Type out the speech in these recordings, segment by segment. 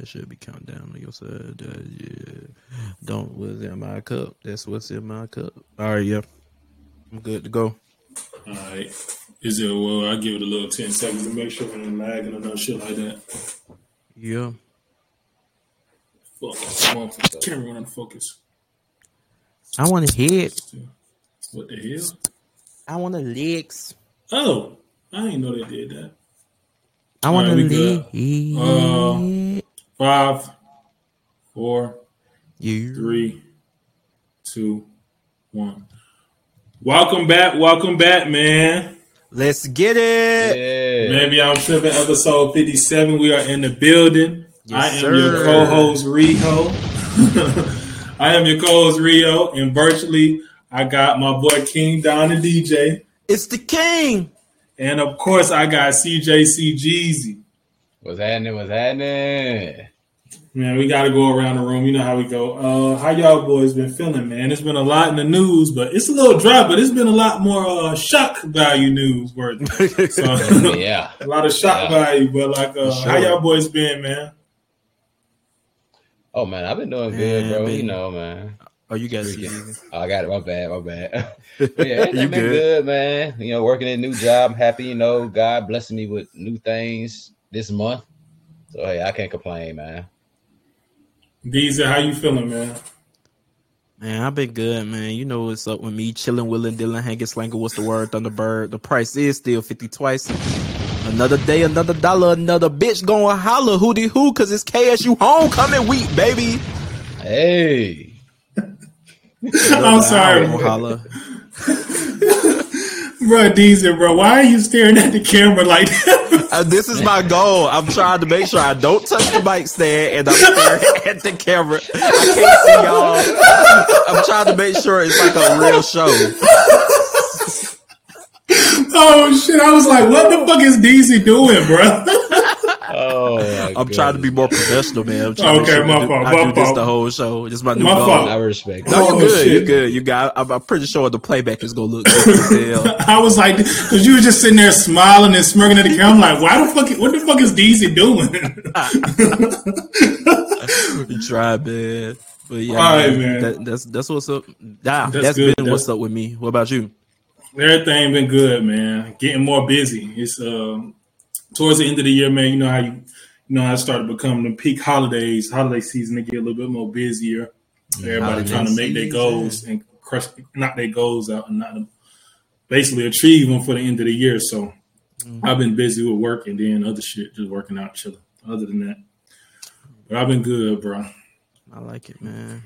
That should be counting down on your side. Uh, yeah. Don't what's in my cup. That's what's in my cup. All right, yeah. I'm good to go. All right. Is it well? I give it a little ten seconds to make sure it ain't lagging or no shit like that. Yeah. Fuck. Come on, camera on focus. I want to hit. What the hell? I want the legs. Oh, I didn't know they did that. I want All to right, we legs. Uh, Five, four, yeah. three, two, one. Welcome back, welcome back, man. Let's get it. Yeah. Maybe I'm tripping. Episode 57. We are in the building. Yes, I am sir. your co-host Rio. I am your co-host Rio, and virtually I got my boy King Don and DJ, It's the king. and of course I got CJC Jeezy. What's happening? What's happening? Man, we got to go around the room. You know how we go. Uh, how y'all boys been feeling, man? It's been a lot in the news, but it's a little dry. But it's been a lot more uh, shock value news worthy. So yeah. a lot of shock Yeah. value. But like, uh, For how y'all boys been, man? Oh man, I've been doing good, Man, bro. man. You know, man. Oh, you got it. Oh, I got it. My bad. My bad. Yeah, You been good. good. man. You know, working in a new job. I'm happy. You know, God blessing me with new things this month. So hey, I can't complain, man. Deezy, how you feeling, man? Man, I've been good, man. You know what's up with me. Chilling, willing, Dylan, hanging, slanger. What's the word? Thunderbird. The price is still 50 twice. Another day, another dollar, another bitch going holler. Hootie who? Cause it's KSU homecoming week, baby. Hey, I'm sorry, Gonna holler. bro, Deezy, bro. Why are you staring at the camera like that? Uh, this is my goal. I'm trying to make sure I don't touch the mic stand and I'm staring at the camera. I can't see y'all. I'm trying to make sure it's like a real show. oh shit! I was like, what the fuck is Deezy doing, bro? Oh, I'm trying to be more professional, man. I'm trying Okay, to my fault, I my do this the whole show. This is my new My goal. fault. I respect. No, Oh, you're good. shit. You're good. You got. I'm, I'm pretty sure the playback is gonna look good. I was like, because you were just sitting there smiling and smirking at the camera. I'm like, why the fuck? What the fuck is Deezy doing? you try, man. But yeah, All right, man. That, that's that's what's up. Nah, That's that's good. been That's- what's up with me. What about you? Everything been good, man. Getting more busy. It's um towards the end of the year, man. You know how you, you know how it started becoming the peak holidays, holiday season. to get a little bit more busier. Everybody Holiday trying to make their season. goals and crush, knock their goals out, and not basically achieve them for the end of the year. So Mm-hmm. I've been busy with work and then other shit, just working out, chilling. Other than that, but I've been good, bro. I like it, man.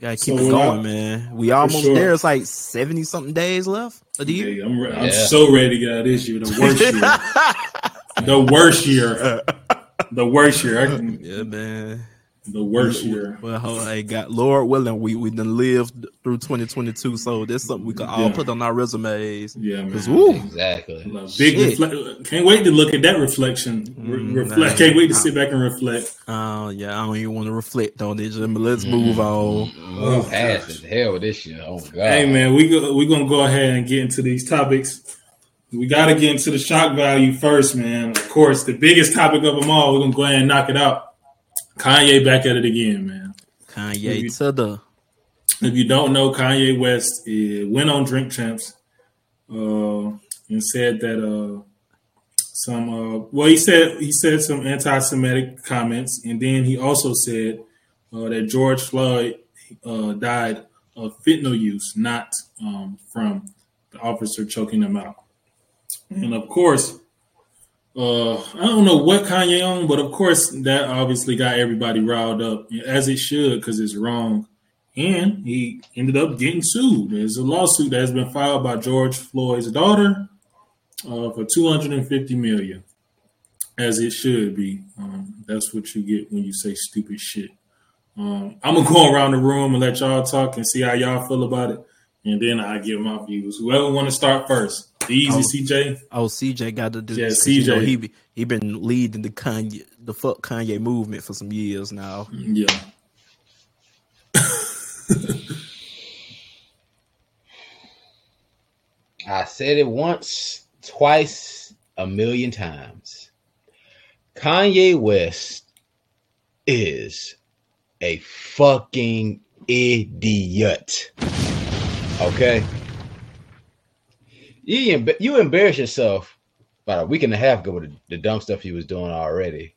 Gotta keep So, it going, uh, man. We almost sure. there. It's like seventy something days left of the year. Yeah, I'm, re- I'm so ready to get out of this year. The worst year. the worst year. The worst year. Can, Yeah, man. the worst year. Well, ho- hey, got Lord willing, we we done lived through 2022, so that's something we can all Yeah. put on our resumes. Yeah, man. 'Cause, woo, Exactly. Big Shit. reflect. Can't wait to look at that reflection. Re- Mm, reflect. nah. Can't wait to sit back and reflect. uh, yeah, I don't even want to reflect on it. Just, let's move on. Move past it. Hell this year. Oh god. Hey, man, we go, we gonna go ahead and get into these topics. We gotta get into the shock value first, man. Of course, the biggest topic of them all. We're gonna go ahead and knock it out. Kanye back at it again, man. Kanye Maybe- to the If you don't know, Kanye West eh, went on Drink Champs uh, and said that uh, some uh, well, he said he said some anti-Semitic comments, and then he also said uh, that George Floyd uh, died of fentanyl use, not um, from the officer choking him out. And of course, uh, I don't know what Kanye on, but of course that obviously got everybody riled up, as it should, because it's wrong and he ended up getting sued. There's a lawsuit that has been filed by George Floyd's daughter uh, for 250 million, as it should be. Um, that's what you get when you say stupid shit. Um, I'm gonna go around the room and let y'all talk and see how y'all feel about it, and then I give my views. Whoever want to start first, the easy Oh. CJ. oh CJ got to do Yeah, this 'cause, you know, CJ. he be, he been leading the Kanye the fuck Kanye movement for some years now. Yeah, I said it once, twice, a million times. Kanye West is a fucking idiot. Okay? You, you embarrass yourself about a week and a half ago with the, dumb stuff he was doing already.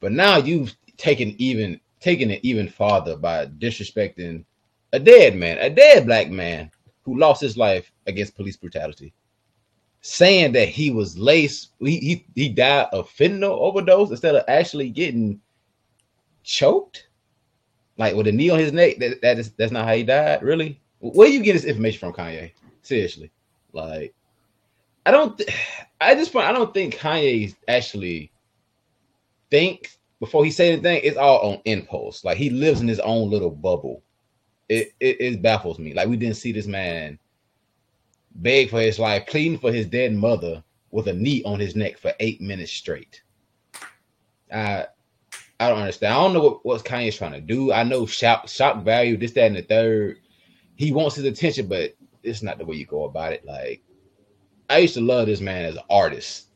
But now you've taken even taken it even farther by disrespecting a dead man, a dead black man who lost his life against police brutality. Saying that he was laced, he, he, he died of fentanyl overdose instead of actually getting choked, like with a knee on his neck. That, that is that's not how he died, really. Where you get this information from, Kanye? Seriously, like I don't. Th- at this point, I don't think Kanye actually thinks before he say anything. It's all on impulse. Like he lives in his own little bubble. It, it it baffles me. Like we didn't see this man beg for his life, pleading for his dead mother with a knee on his neck for eight minutes straight. I I don't understand. I don't know what, what Kanye's trying to do. I know shock shock value, this, that, and the third. He wants his attention, but it's not the way you go about it. Like I used to love this man as an artist.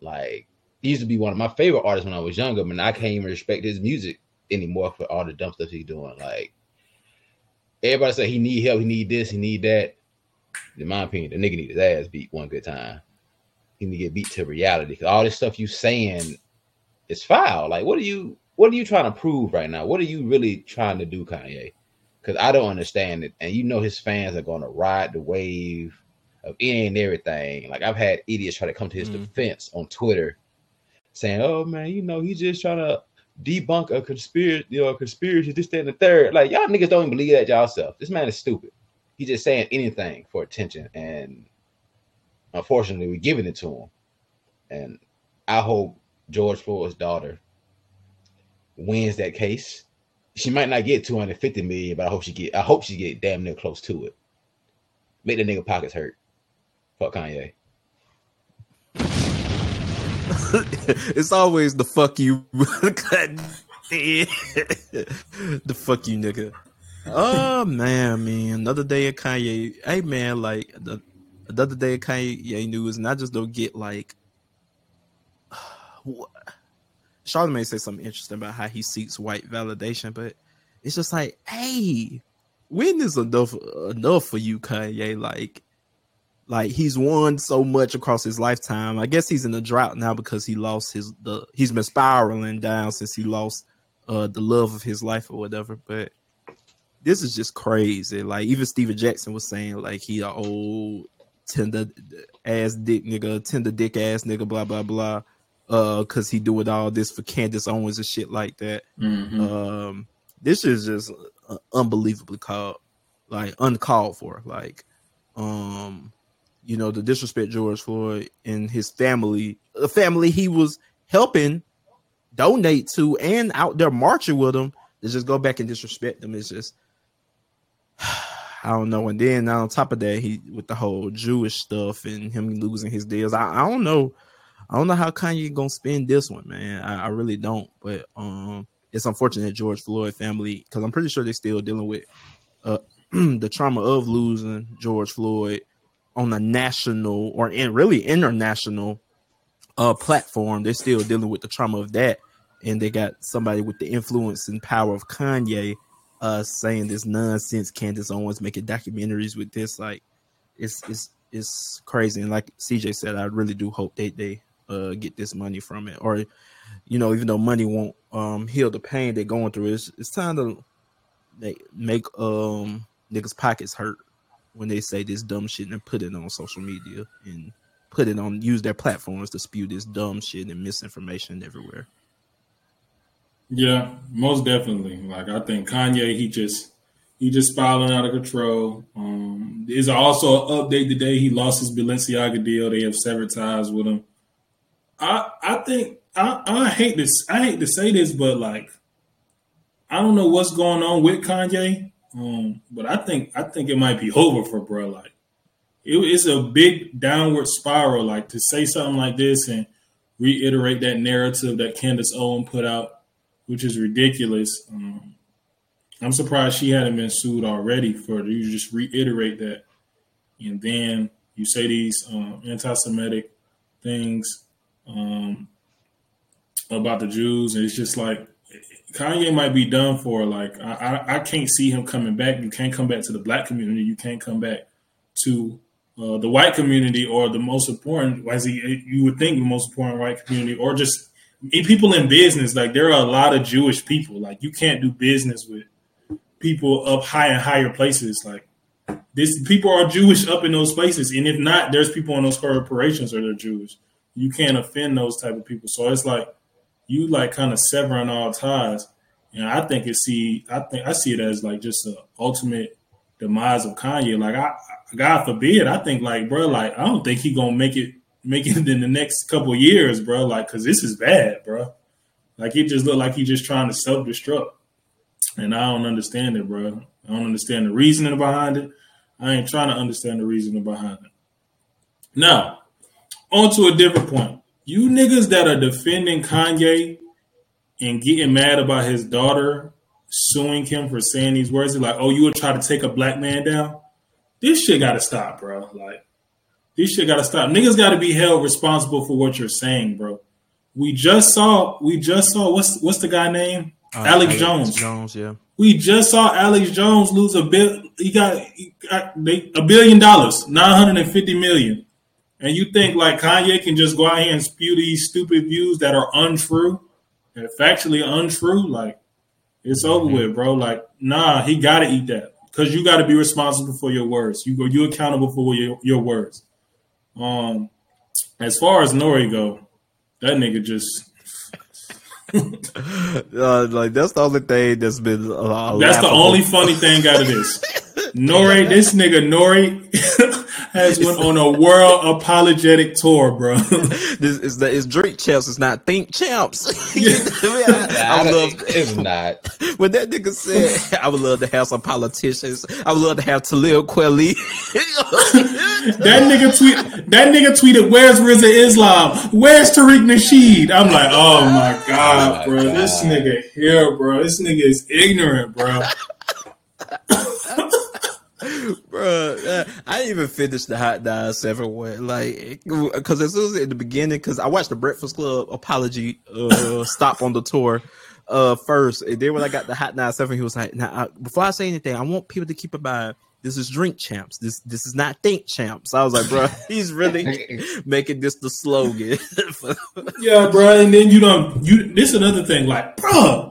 Like he used to be one of my favorite artists when I was younger, but I can't even respect his music anymore for all the dumb stuff he's doing. Like everybody say he need help, he need this, he need that. In my opinion, the nigga need his ass beat one good time. He need to get beat to reality because all this stuff you saying is foul. Like, what are you what are you trying to prove right now? What are you really trying to do, Kanye? Because I don't understand it. And you know his fans are gonna ride the wave of any and everything. Like I've had idiots try to come to his mm. defense on Twitter saying, Oh man, you know, he's just trying to debunk a conspiracy, you know, a conspiracy, this, that, and the third. Like y'all niggas don't even believe that y'all self. This man is stupid. He's just saying anything for attention, and unfortunately, we're giving it to him. And I hope George Floyd's daughter wins that case. She might not get 250 million, but I hope she get I hope she get damn near close to it. Make the nigga pockets hurt. Fuck Kanye. it's always the fuck you the fuck you nigga. Oh man, man. Another day of Kanye. Hey man, like the another day of Kanye news, and I just don't get like Charlamagne said something interesting about how he seeks white validation, but it's just like, hey, when is enough enough for you, Kanye? Like, like he's won so much across his lifetime. I guess he's in a drought now because he lost his the he's been spiraling down since he lost uh the love of his life or whatever. But this is just crazy. Like even Stephen Jackson was saying like he a old tender ass dick nigga, tender dick ass nigga, blah blah blah. Uh, cause he doing all this for Candace Owens and shit like that. Mm-hmm. Um, this is just uh, unbelievably called, like uncalled for. Like, um, you know, the disrespect George Floyd and his family, the family he was helping donate to and out there marching with him, to just go back and disrespect them is just I don't know. And then on top of that, he with the whole Jewish stuff and him losing his deals. I, I don't know. I don't know how Kanye gonna spend this one, man. I, I really don't. But um, it's unfortunate George Floyd family because I'm pretty sure they're still dealing with uh the trauma of losing George Floyd on a national or in really international uh platform. They're still dealing with the trauma of that, and they got somebody with the influence and power of Kanye uh saying this nonsense. Candace Owens making documentaries with this, like it's it's it's crazy. And like CJ said, I really do hope they they uh get this money from it, or you know, even though money won't um heal the pain they're going through, it's it's time to make make um niggas pockets hurt when they say this dumb shit and put it on social media and put it on use their platforms to spew this dumb shit and misinformation everywhere. Yeah, most definitely. Like I think Kanye, he just he just spiraling out of control. Um, there's also an update today. He lost his Balenciaga deal. They have severed ties with him. I I think I, I hate this. I hate to say this, but like I don't know what's going on with Kanye. Um, but I think I think it might be over for bro. Like it, it's a big downward spiral. Like to say something like this and reiterate that narrative that Candace Owen put out which is ridiculous. Um, I'm surprised she hadn't been sued already for you just reiterate that, and then you say these um, anti-Semitic things um, about the Jews, and it's just like Kanye might be done for. Like I, I, I can't see him coming back. You can't come back to the black community. You can't come back to uh, the white community or the most important, as he, you would think, the most important white community, or just people in business. Like there are a lot of Jewish people. Like you can't do business with people up high and higher places. Like this, people are Jewish up in those places, and if not, there's people in those corporations that are Jewish. You can't offend those type of people. So it's like you like kind of severing all ties. And I think it see, I think I see it as like just the ultimate demise of Kanye. Like I, God forbid, I think like bro, like I don't think he gonna make it make it in the next couple years, bro. Like, cause this is bad, bro. Like it just look like he just trying to self destruct, and I don't understand it, bro. I don't understand the reasoning behind it. I ain't trying to understand the reasoning behind it. Now, on to a different point. You niggas that are defending Kanye and getting mad about his daughter suing him for saying these words, like, oh, you would try to take a black man down? This shit gotta stop, bro. Like, this shit gotta stop. Niggas gotta be held responsible for what you're saying, bro. We just saw, we just saw what's what's the guy name? Uh, Alex, Alex Jones. Jones, yeah. We just saw Alex Jones lose a bill. He got, he got a billion dollars, nine hundred and fifty million. And you think like Kanye can just go out here and spew these stupid views that are untrue, and factually untrue? Like it's over mm-hmm. with, bro. Like nah, he got to eat that because you got to be responsible for your words. You go, you accountable for your your words. Um, as far as Nori go, that nigga just. uh, like that's the only thing that's been. Uh, that's the only funny thing out of this. Nori, this nigga Nori has went on a world apologetic tour, bro. this is the it's drink champs, it's not think champs. Yeah. I, I love it's not. When that nigga said I would love to have some politicians, I would love to have Talib Kweli. that nigga tweet that nigga tweeted, Where's Rizza Islam? Where's Tariq Nasheed? I'm like, oh my oh god, oh my bro. God. This nigga here, bro. This nigga is ignorant, bro bro. Uh, I didn't even finish the hot dog seven one, like, because as soon as at the beginning, because I watched the Breakfast Club apology uh, stop on the tour uh first, and then when I got the hot dog seven, he was like, "Now, before I say anything, I want people to keep in mind." This is drink champs. This this is not think champs. I was like, bro, he's really making this the slogan. yeah, bro. And then you know, you this is another thing. Like, bro,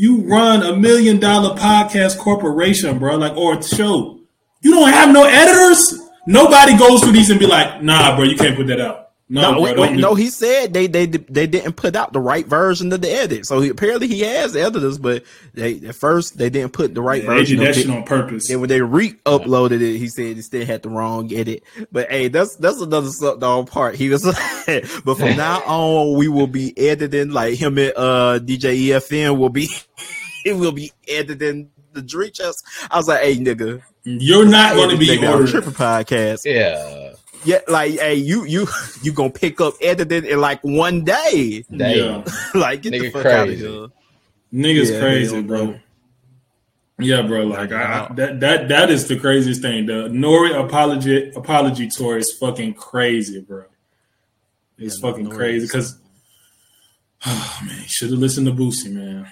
you run a million dollar podcast corporation, bro, like or show. You don't have no editors. Nobody goes through these and be like, "Nah, bro, you can't put that out." No, no, bro, wait, wait, no, he said they they they didn't put out the right version of the edit. So he, apparently he has editors, but they at first they didn't put the right yeah, version. They did that shit on purpose. And when they re-uploaded it, he said he still had the wrong edit. But hey, that's that's another dog part. He was like, but from now on, we will be editing like him and uh DJ EFN will be it will be editing the Drink Champs. I was like, hey nigga, you're not going to be on the Tripping Podcast. Yeah. Yeah, like hey, you you you gonna pick up editing in like one day. Yeah. like get Nigga the fuck crazy. out of here. Niggas yeah, crazy, bro. bro. Yeah, bro. Like I, I, that that that is the craziest thing. The Nori apology apology tour is fucking crazy, bro. It's yeah, fucking no crazy because oh man, should have listened to Boosie, man.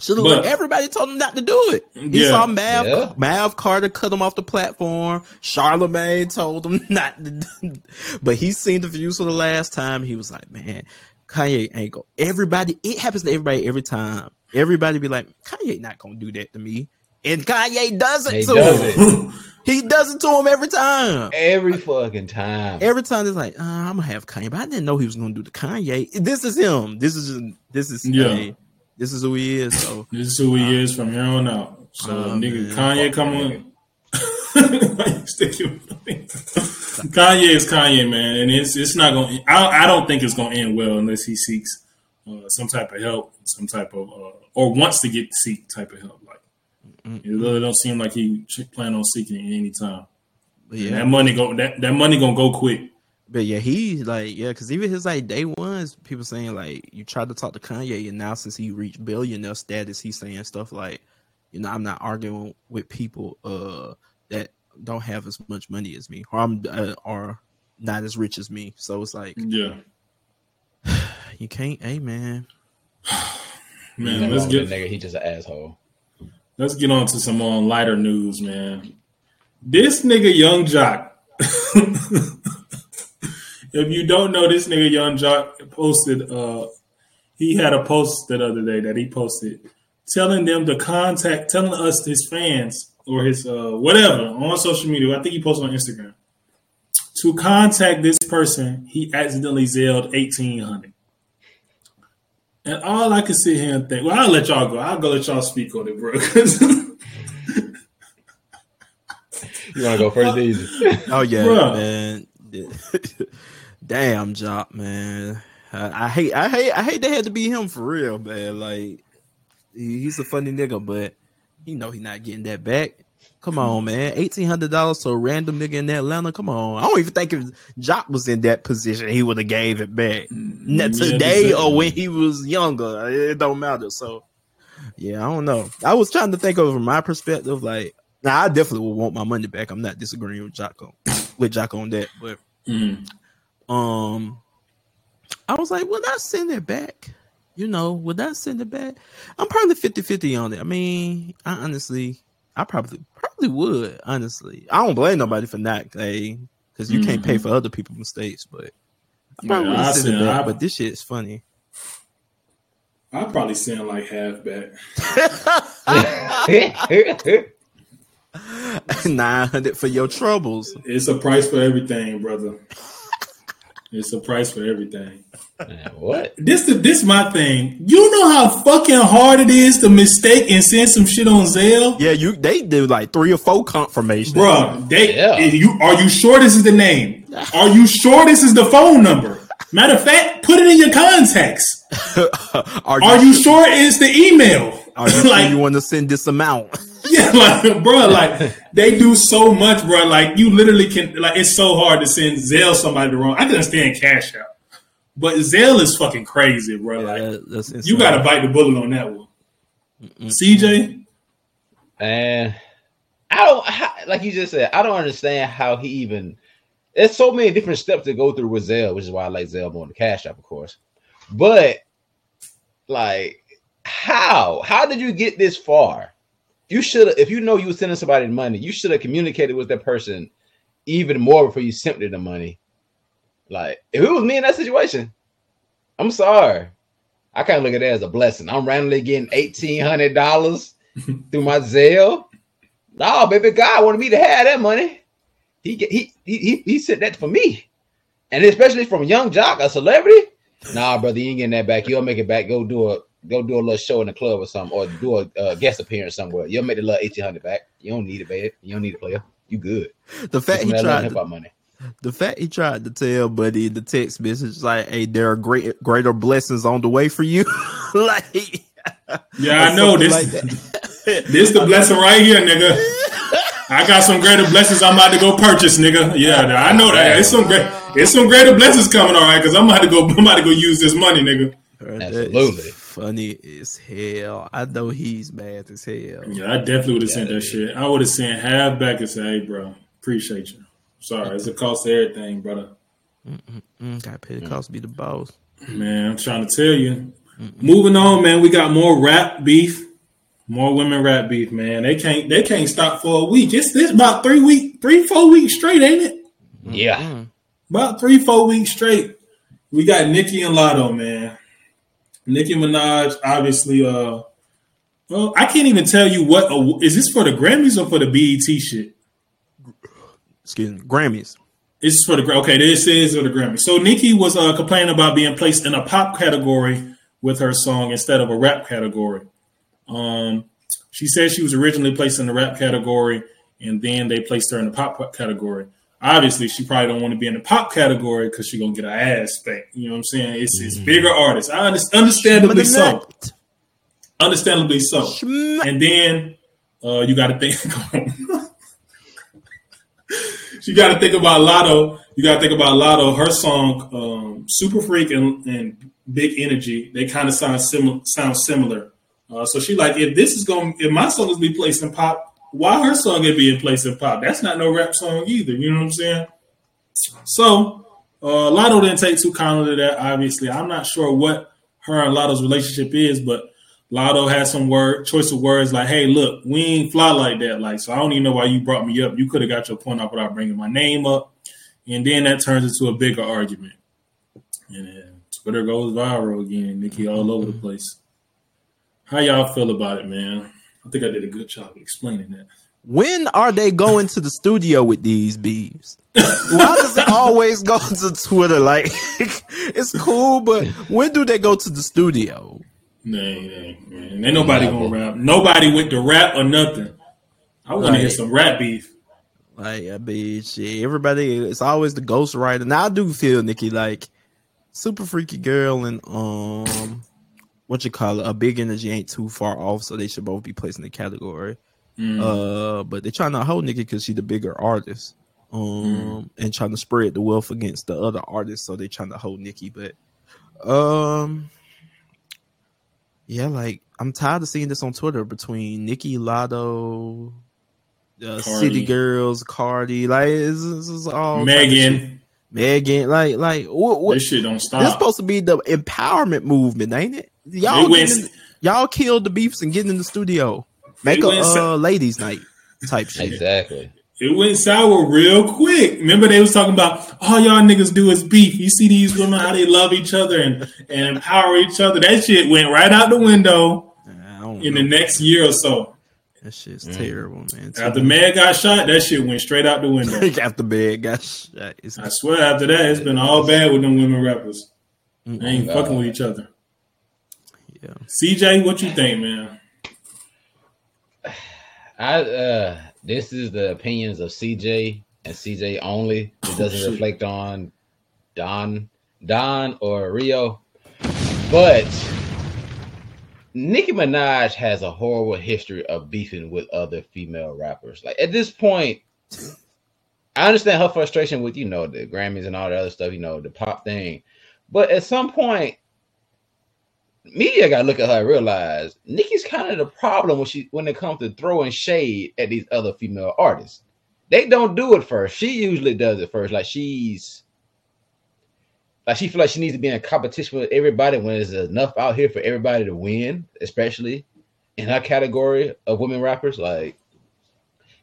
Should have everybody told him not to do it. He yeah, saw Mav yeah. Mav Carter cut him off the platform. Charlamagne told him not to do But he seen the views for the last time. He was like, Man, Kanye ain't go. Everybody, it happens to everybody every time. Everybody be like, Kanye not gonna do that to me. And Kanye does it he to does him. It. he does it to him every time. Every fucking time. Every time it's like, uh, I'm gonna have Kanye, but I didn't know he was gonna do the Kanye. This is him. This is this is yeah. Kanye this is who he is. So this is who he is from here on out. So uh, nigga, man. Kanye come on. Kanye is Kanye, man, and it's it's not going. I I don't think it's going to end well unless he seeks uh, some type of help, some type of uh, or wants to get seek type of help. Like mm-hmm. it really don't seem like he plan on seeking it any time. Yeah, and that money go that that money gonna go quick. But yeah, he like yeah, because even his like day ones, people saying like you tried to talk to Kanye, and now since he reached billionaire status, he's saying stuff like, you know, I'm not arguing with people uh that don't have as much money as me, or I'm uh, or not as rich as me. So it's like, yeah, you can't, hey man. Man, let's get nigga. He just an asshole. Let's get on to some on lighter news, man. This nigga Young Joc. if you don't know this nigga Young Joc posted uh he had a post the other day that he posted telling them to contact telling us his fans or his uh whatever on social media. I think he posted on Instagram. To contact this person, he accidentally Zelled eighteen hundred. And all I can sit here and think, well, I'll let y'all go. I'll go let y'all speak on it, bro. you want to go first, easy? Oh yeah, Bruh. man. Damn job, man. I, I, hate, I hate, I hate they had to be him for real, man. Like he, he's a funny nigga, but you know he not getting that back. Come on, man. Eighteen hundred dollars to a random nigga in Atlanta. Come on. I don't even think if Joc was in that position, he would have gave it back. Not today or when he was younger. It don't matter. So yeah, I don't know. I was trying to think of from my perspective, like now I definitely would want my money back. I'm not disagreeing with Jocko with Jocko on that, but mm. Um I was like, would I send it back? You know, would I send it back? I'm probably 50-50 on it. I mean, I honestly I probably probably would, honestly. I don't blame nobody for not paying because you mm-hmm. can't pay mm-hmm. for other people's mistakes, but I probably yeah, would it back, but this shit is funny. I'll probably send like half back. Nine hundred for your troubles. It's a price for everything, brother. It's a price for everything. Man, what? This the this my thing. You know how fucking hard it is to mistake and send some shit on Zelle. Yeah, you they do like three or four confirmations, bro. They yeah. you are you sure this is the name? Are you sure this is the phone number? Matter of fact, put it in your contacts. are, you, are you sure it's the email? Are you like, sure you want to send this amount? yeah, like bro, like they do so much, bro. Like you literally can, like it's so hard to send Zelle somebody the wrong. I can understand Cash App, but Zelle is fucking crazy, bro. Yeah, like you got to bite the bullet on that one. Mm-mm. CJ, and I don't like you just said. I don't understand how he even. There's so many different steps to go through with Zelle, which is why I like Zelle more than Cash App, of course. But like, how? How did you get this far? You should have, if you know you were sending somebody money, you should have communicated with that person even more before you sent them the money. Like, if it was me in that situation, I'm sorry. I kind of look at that as a blessing. I'm randomly getting eighteen hundred dollars through my Zelle. No, baby, God wanted me to have that money. He he he he sent that for me, and especially from Young Joc, a celebrity. Nah, brother, you ain't getting that back. You'll make it back. Go do a go do a little show in the club or something, or do a uh, guest appearance somewhere. You'll make the little eighteen hundred back. You don't need it, baby. You don't need a player. You good. The fact he tried to, money. The fact he tried to tell Buddy the text message like, "Hey, there are great greater blessings on the way for you." like, yeah, I know this. Like this the blessing right here, nigga. I got some greater blessings I'm about to go purchase, nigga. Yeah, I know that. It's some great. It's some greater blessings coming, all right. Because I'm about to go. I'm about to go use this money, nigga. Absolutely funny as hell. I know he's mad as hell. Yeah, I definitely would have sent that shit. I would have sent half back and say, "Hey, bro, appreciate you. Sorry, it's a cost of everything, brother. Mm-mm-mm. Gotta pay the cost to be the boss. Man, I'm trying to tell you. Mm-mm. Moving on, man. We got more rap beef, more women rap beef, man. They can't they can't stop for a week. It's this about three week, three four weeks straight, ain't it? Yeah, about three four weeks straight. We got Nicki and Latto, man. Nicki Minaj, obviously. Uh, well, I can't even tell you what uh, is this for the Grammys or for the BET shit. Excuse me, Grammys. It's for the okay. This is for the Grammys. So Nicki was uh, complaining about being placed in a pop category with her song instead of a rap category. Um, she said she was originally placed in the rap category, and then they placed her in the pop category obviously she probably don't want to be in the pop category because she's gonna get her ass spanked. You know what I'm saying? It's it's mm-hmm. bigger artists. I understand, understandably so. Understandably so. And then uh, you got to think. you got to think about Latto. You got to think about Latto. Her song um, "Super Freak" and, and "Big Energy" they kind of sound similar. Sound similar. Uh, so she like, if this is going, if my song is be placed in pop, why her song get be in place of pop? That's not no rap song either. You know what I'm saying? So uh, Latto didn't take too kindly to that. Obviously, I'm not sure what her and Latto's relationship is, but Latto had some word choice of words like, "Hey, look, we ain't fly like that." Like, so I don't even know why you brought me up. You could have got your point off without bringing my name up, and then that turns into a bigger argument. And then Twitter goes viral again. Nicki all over the place. How y'all feel about it, man? I think I did a good job explaining that. When are they going to the studio with these beefs? Why does it always go to Twitter? Like, it's cool, but when do they go to the studio? Nah, nah, man. Ain't nobody gonna rap. Nobody with the rap or nothing. I want to hear some rap beef. Like, I mean, shit, everybody, it's always the ghostwriter. Now, I do feel, Nicki, like, super freaky girl and, um, what you call it, a big energy ain't too far off, so they should both be placed in the category. Mm. Uh, but they're trying to hold Nicki because she's the bigger artist. Um, and trying to spread the wealth against the other artists, so they're trying to hold Nicki. But, um, yeah, like I'm tired of seeing this on Twitter between Nicki Latto, uh, City Girls, Cardi, like this is all of. Megan, Megan, like like what, what this shit don't stop. this supposed to be the empowerment movement, ain't it? Y'all They went- getting in- y'all killed the beefs and getting in the studio, make a uh, ladies' night type shit. Exactly. It went sour real quick. Remember they was talking about all y'all niggas do is beef. You see these women how they love each other and, and empower each other. That shit went right out the window in know. the next year or so. that shit's terrible, man. After Meg got shot, that shit went straight out the window. after Meg got shot. It's, I swear after that, it's been all bad with them women rappers. They ain't God. fucking with each other. Yeah. CJ, what you think, man? I uh this is the opinions of CJ and CJ only. It doesn't shit. reflect on Don Don or Rio. But Nicki Minaj has a horrible history of beefing with other female rappers. Like at this point, I understand her frustration with you know the Grammys and all the other stuff, you know, the pop thing. But at some point, media got to look at her and realize Nicki's kind of the problem when she when it comes to throwing shade at these other female artists. They don't do it first. She usually does it first. Like she's like she feel like she needs to be in competition with everybody when there's enough out here for everybody to win, especially in her category of women rappers. Like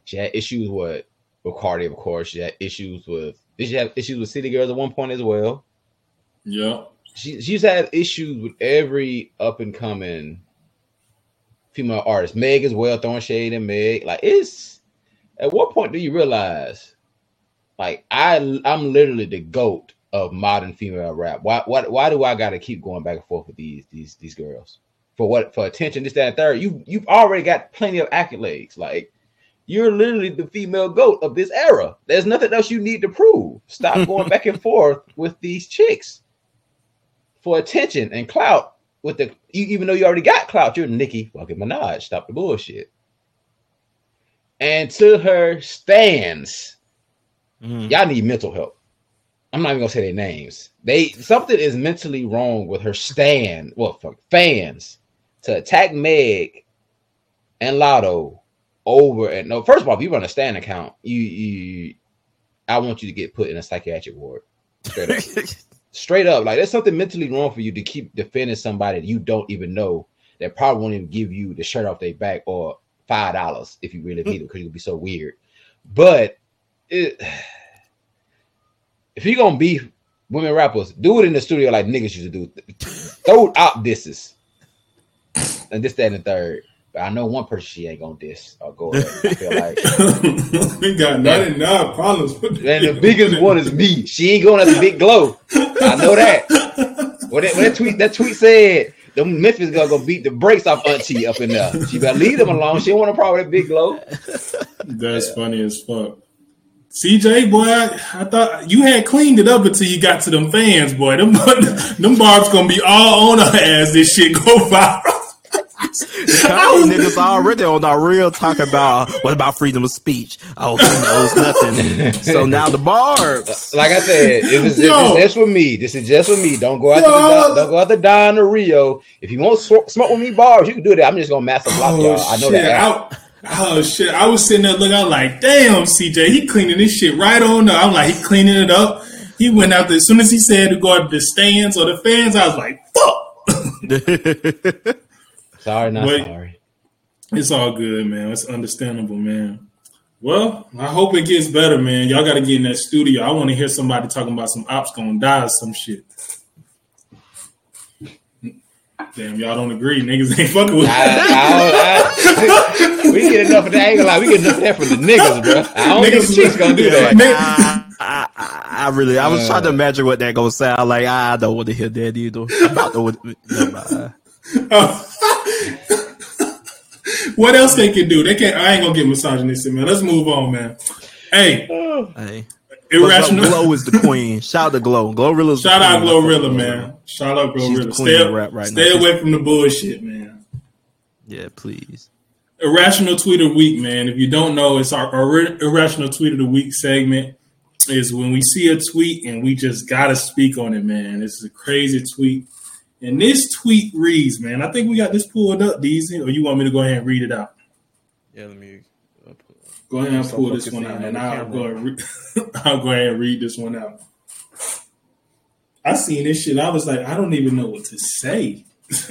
she had issues with with Cardi, of course. She had issues with did she have issues with City Girls at one point as well? Yep. She she's had issues with every up and coming female artist. Meg as well, throwing shade at Meg. Like it's at what point do you realize like I I'm literally the goat of modern female rap. Why why why do I gotta keep going back and forth with these these these girls? For what for attention, this, that, and third. You you've already got plenty of accolades. Like you're literally the female goat of this era. There's nothing else you need to prove. Stop going back and forth with these chicks for attention and clout with the you, even though you already got clout, you're Nicki fucking Minaj. Stop the bullshit. And to her stands, Mm. y'all need mental help. I'm not even gonna say their names. They something is mentally wrong with her stand. Well, fuck fans to attack Meg and Latto over and no. First of all, if you run a stand account, you you, I want you to get put in a psychiatric ward. Straight up like there's something mentally wrong for you to keep defending somebody that you don't even know that probably won't even give you the shirt off their back or five dollars if you really need it because you'll be so weird but it, if you're gonna be women rappers do it in the studio like niggas used to do throw out disses and this that and the third but i know one person she ain't gonna diss or go ahead i feel like we got 99 problems. And the biggest one is me. She ain't going at the big glow. I know that. What that, that tweet that tweet said, the Memphis gonna beat the brakes off Auntie up in there. She better leave them alone. She don't want a problem that big glow. That's funny as fuck. CJ, boy, I, I thought you had cleaned it up until you got to them fans, boy. Them, them barbs gonna be all on her ass. This shit go viral. Kanye niggas already on our real talk about what about freedom of speech? Oh, he knows nothing. so now the barbs. Uh, like I said, it was, it Yo. was just for me. This is just for me. Don't go out Yo. the Don, don't go out the Don or Rio. If you want to smoke with me bars, you can do that. I'm just gonna master block oh, y'all. I know shit. that. I, oh shit! I was sitting there looking. I was like, "Damn, CJ, he cleaning this shit right on up." I'm like, he cleaning it up. He went out there as soon as he said to go out to the stands or the fans. I was like, "Fuck." Sorry, not Wait. sorry. It's all good, man. It's understandable, man. Well, I hope it gets better, man. Y'all got to get in that studio. I want to hear somebody talking about some ops gonna die or some shit. Damn, y'all don't agree. Niggas ain't fucking with I, I, I, we get enough of that. I ain't we get enough of that from the niggas, bro. I don't Niggas- think chicks gonna do that. Nigga- I, I, I really, I was Uh. trying to imagine what that gonna sound like. I don't want to hear that either. I'm about to, never mind. what else they can do? They can't. I ain't gonna get misogynistic, man. Let's move on, man. Hey, Hey, irrational. Glow is the queen. Shout out to Glow. Glorilla's the Shout out queen. Glorilla, man. Shout out She's the Glorilla. queen Stay, of rap right stay now. away from the bullshit, man. Yeah, please. Irrational tweet of the week, man. If you don't know, it's our ir- irrational tweet of the week segment. Is when we see a tweet and we just gotta speak on it, man. This is a crazy tweet, and this tweet reads, man. I think we got this pulled up, Deezy, or you want me to go ahead and read it out? Yeah, let me. Go ahead and pull this one out, and I'll go re- I'll go ahead and read this one out. I seen this shit. I was like, I don't even know what to say.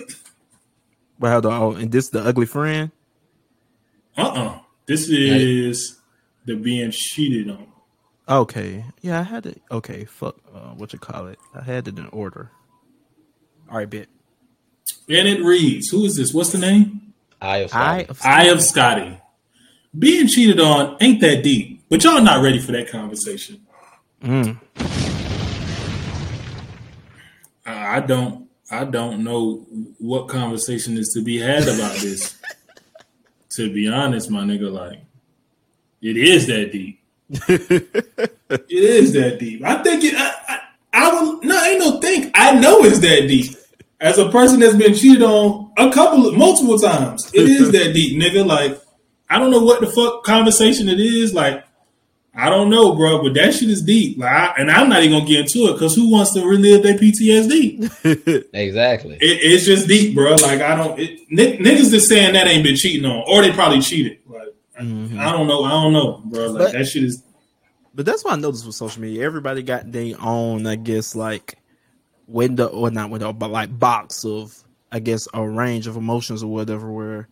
But how the oh, and this the ugly friend? Uh uh This is the being cheated on. Okay, yeah, I had it. Okay, fuck, uh, what you call it? I had it in order. All right, bit. And it reads, Who is this? What's the name? I have I Scotty. Eye of Scotty. Being cheated on ain't that deep, but y'all not ready for that conversation. Mm. I I don't I don't know what conversation is to be had about this. to be honest, my nigga, like it is that deep. it is that deep. I think it. I, I, I would no, ain't no think. I know it's that deep. As a person that's been cheated on a couple, of, multiple times, it is that deep, nigga. Like I don't know what the fuck conversation it is. Like I don't know, bro, but that shit is deep. Like, I, and I'm not even gonna get into it because who wants to relive their PTSD? Exactly. It, it's just deep, bro. Like I don't. It, n- niggas just saying that ain't been cheating on, or they probably cheated. Like Mhm. I don't know. I don't know, bro. Like But- that shit is. But that's what I noticed with social media. Everybody got their own, I guess, like window or not window, but like box of, I guess, a range of emotions or whatever. Where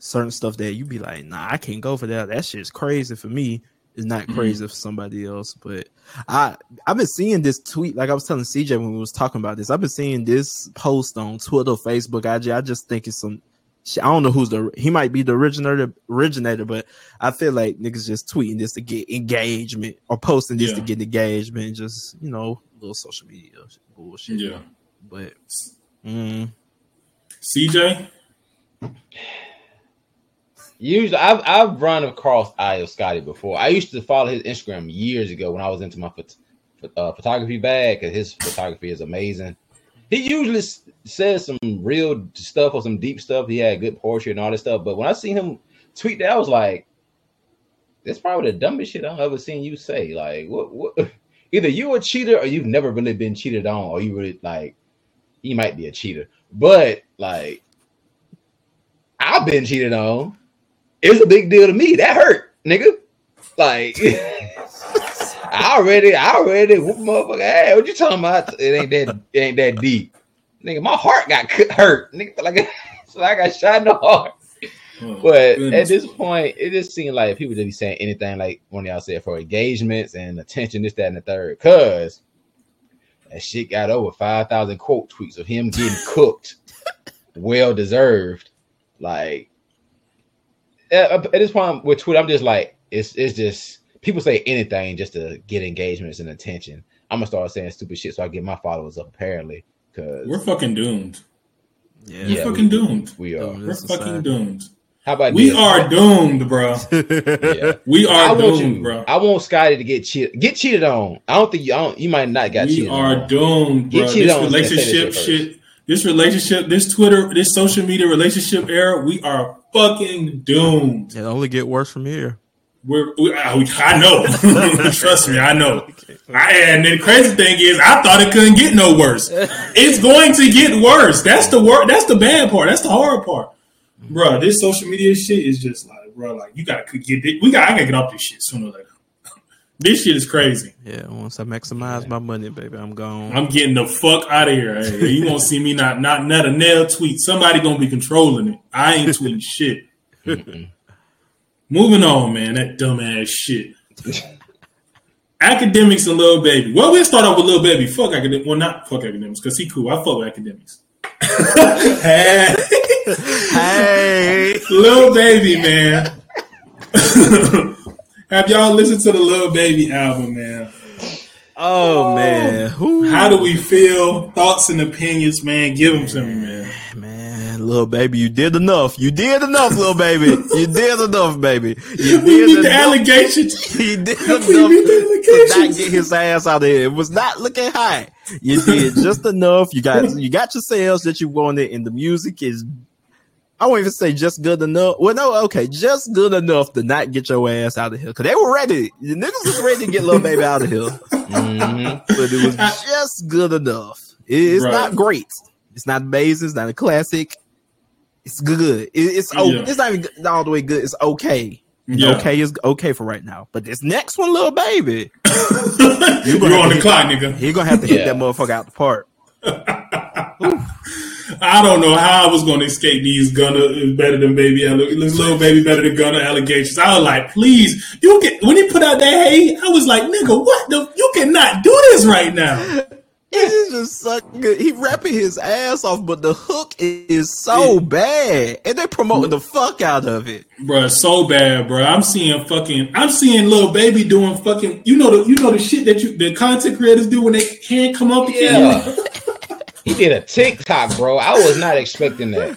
certain stuff that you be like, nah, I can't go for that. That shit's crazy for me. It's not mm-hmm. crazy for somebody else. But I, I've been seeing this tweet. Like I was telling CJ when we was talking about this, I've been seeing this post on Twitter, Facebook, IG. I just think it's some. Shit. I don't know who's the. He might be the originator, originator, but I feel like niggas just tweeting this to get engagement or posting this to Yeah. get engagement, just you know, little social media bullshit. Yeah. But mm, CJ. Usually, I've I've run across Eye of Scotty before. I used to follow his Instagram years ago when I was into my phot- ph- uh, photography bag because his photography is amazing. He usually s- says some real stuff or some deep stuff. He had good poetry and all this stuff. But when I seen him tweet that, I was like, "That's probably the dumbest shit I've ever seen you say." Like, what? What? Either you a cheater or you've never really been cheated on, or you really like, you might be a cheater. But like, I've been cheated on it's a big deal to me. That hurt, nigga. Like, I already, I already whoop motherfucker ass. What you talking about? It ain't that, it ain't that deep, nigga. My heart got cut- hurt, nigga. Like, so I got shot in the heart. Oh, But at this point, it just seemed like people just be saying anything, like one of y'all said, for engagements and attention, this, that, and the third. Cause that shit got over five thousand quote tweets of him getting cooked, well deserved. Like at, at this point with Twitter, I'm just like, it's it's just people say anything just to get engagements and attention. I'm gonna start saying stupid shit so I get my followers up. Apparently, because we're fucking doomed. yeah, We're Yeah, fucking we- doomed. we are. Doomed. We're This fucking society. doomed. How about We this? are doomed, bro. Yeah. We I are want doomed, you, bro. I want Scotty to get cheated. Get cheated on. I don't think you. I don't, you might not got we cheated are on. doomed, Get cheated This on, let's say this relationship shit shit, this relationship, this Twitter, this social media relationship era, we are fucking doomed. it only get worse from here. We're, we, I, we- I know. Trust me, I know. I, and the crazy thing is, I thought it couldn't get no worse. It's going to get worse. That's the wor- That's the bad part. That's the hard part, bro. This social media shit is just like, bro, like you gotta get it. We got. I gotta get off this shit sooner or later. This shit is crazy. Yeah, once I maximize my money, baby, I'm gone. I'm getting the fuck out of here. Hey, you won't see me not not not a nail tweet. Somebody gonna be controlling it. I ain't tweeting shit. Moving on, man. That dumbass shit. Akademiks and little baby. Well, we'll start off with little baby. Fuck Akademiks. Well, not fuck Akademiks because he cool. I fuck with Akademiks. hey, hey, little baby, man. Have y'all listened to the little baby album, man? oh man, Who? How do we feel? Thoughts and opinions, man. Give them to me, man. Man, little baby, you did enough. You did enough, little baby. You did enough, baby. You We did meet the allegations. He did We enough meet the to not get his ass out of here. It was not looking high. You did just enough. You got you got your sales that you wanted, and the music is. I won't even say just good enough. Well, no, okay, just good enough to not get your ass out of here because they were ready. The niggas was ready to get little baby out of here, Mhm. but it was just good enough. It's Right. not great. It's not amazing. It's not a classic. It's good. It- it's oh, Yeah. it's not even good- all the way good. It's okay. Yeah. Okay is okay for right now. But this next one, little baby, You're gonna on have the to- clock, nigga. he gonna have to hit Yeah. that motherfucker out the park. I don't know how I was going to escape these Gunna is better than baby little baby better than Gunna allegations. I was like, please, you can. When he put out that hey, I was like, nigga, what the? You cannot do this right now. It is just such good. He rapping his ass off, but the hook is so bad, and they promoting the fuck out of it. bro. so bad, bro. I'm seeing fucking. I'm seeing little baby doing fucking. You know the you know the shit that you the content creators do when they can't come up. Yeah. Yeah. He did a TikTok, bro. I was not expecting that.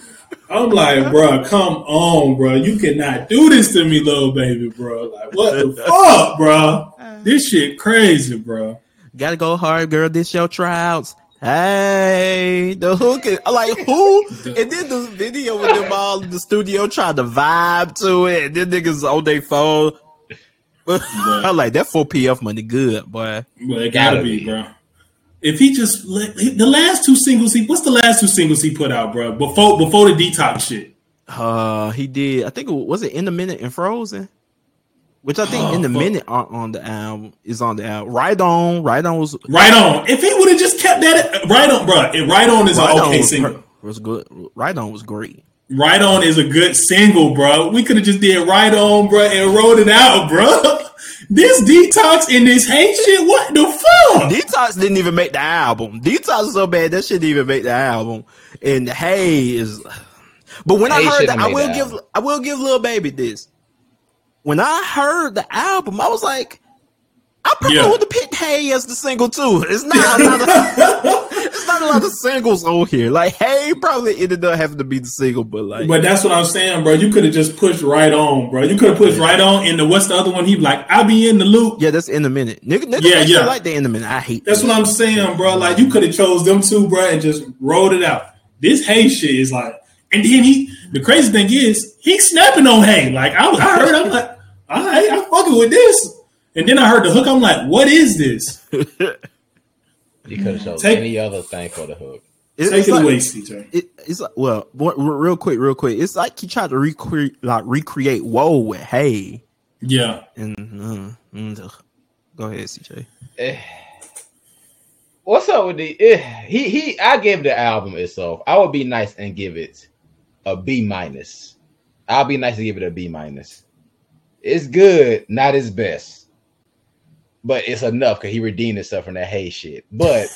I'm like, bro, come on, bro. You cannot do this to me, little baby, bro. Like, what the fuck, bro? Uh. This shit crazy, bruh. Gotta go hard, girl. This your tryouts. Hey, the hook is like who? And then the video with them all in the studio trying to vibe to it, and then niggas on their phone. I'm like that 4 PF money good, boy. Well, it gotta, Gotta be, be. bro. If he just let, the last two singles he what's the last two singles he put out, bro? Before before the detox shit. Uh, he did. I think was it in the minute and Frozen, which I think Oh, in the oh, fuck. minute are on the album is on the album. Right on, right on was Right on. If he would have just kept that uh, right on, bro. Right on is right an on okay was, single. was good. Right on was great. Right on is a good single, bro. We could have just did right on, bro, and wrote it out, bro. This detox and this hate shit. What the fuck? Detox didn't even make the album. Detox is so bad that shit didn't even make the album. And Hey is, but when I heard that, I will give, album. I will give little Baby this. When I heard the album, I was like, I probably Yeah. would have picked Hey as the single too. It's not a lot of, it's not a lot of singles on here. Like Hey probably ended up having to be the single, but like But that's what I'm saying, bro. You could have just pushed right on, bro. You could have pushed right on. And the what's the other one? He like, I'll be in the loop. yeah, that's in the minute. Nigga, nigga Yeah, actually yeah. like the in the minute. I hate That's that. what I'm saying, bro. Like you could have chose them two, bro, and just rolled it out. This hey shit is like, and then he. The crazy thing is, he's snapping on hey. Like I, I heard, I'm like, all right, I'm fucking with this. And then I heard the hook. I'm like, what is this? You could have chosen Take- any other thing for the hook. It- Take it's it like- away, CJ. it, it's like well, what- real quick, real quick. It's like he tried to recreate, like recreate "Whoa" with "Hey." Yeah, And uh, mm, go ahead, CJ. Eh. What's up with the eh, he he I gave the album itself. I would be nice and give it a B minus. I'll be nice to give it a B minus. It's good, not his best. But it's enough because he redeemed himself from that hay shit. But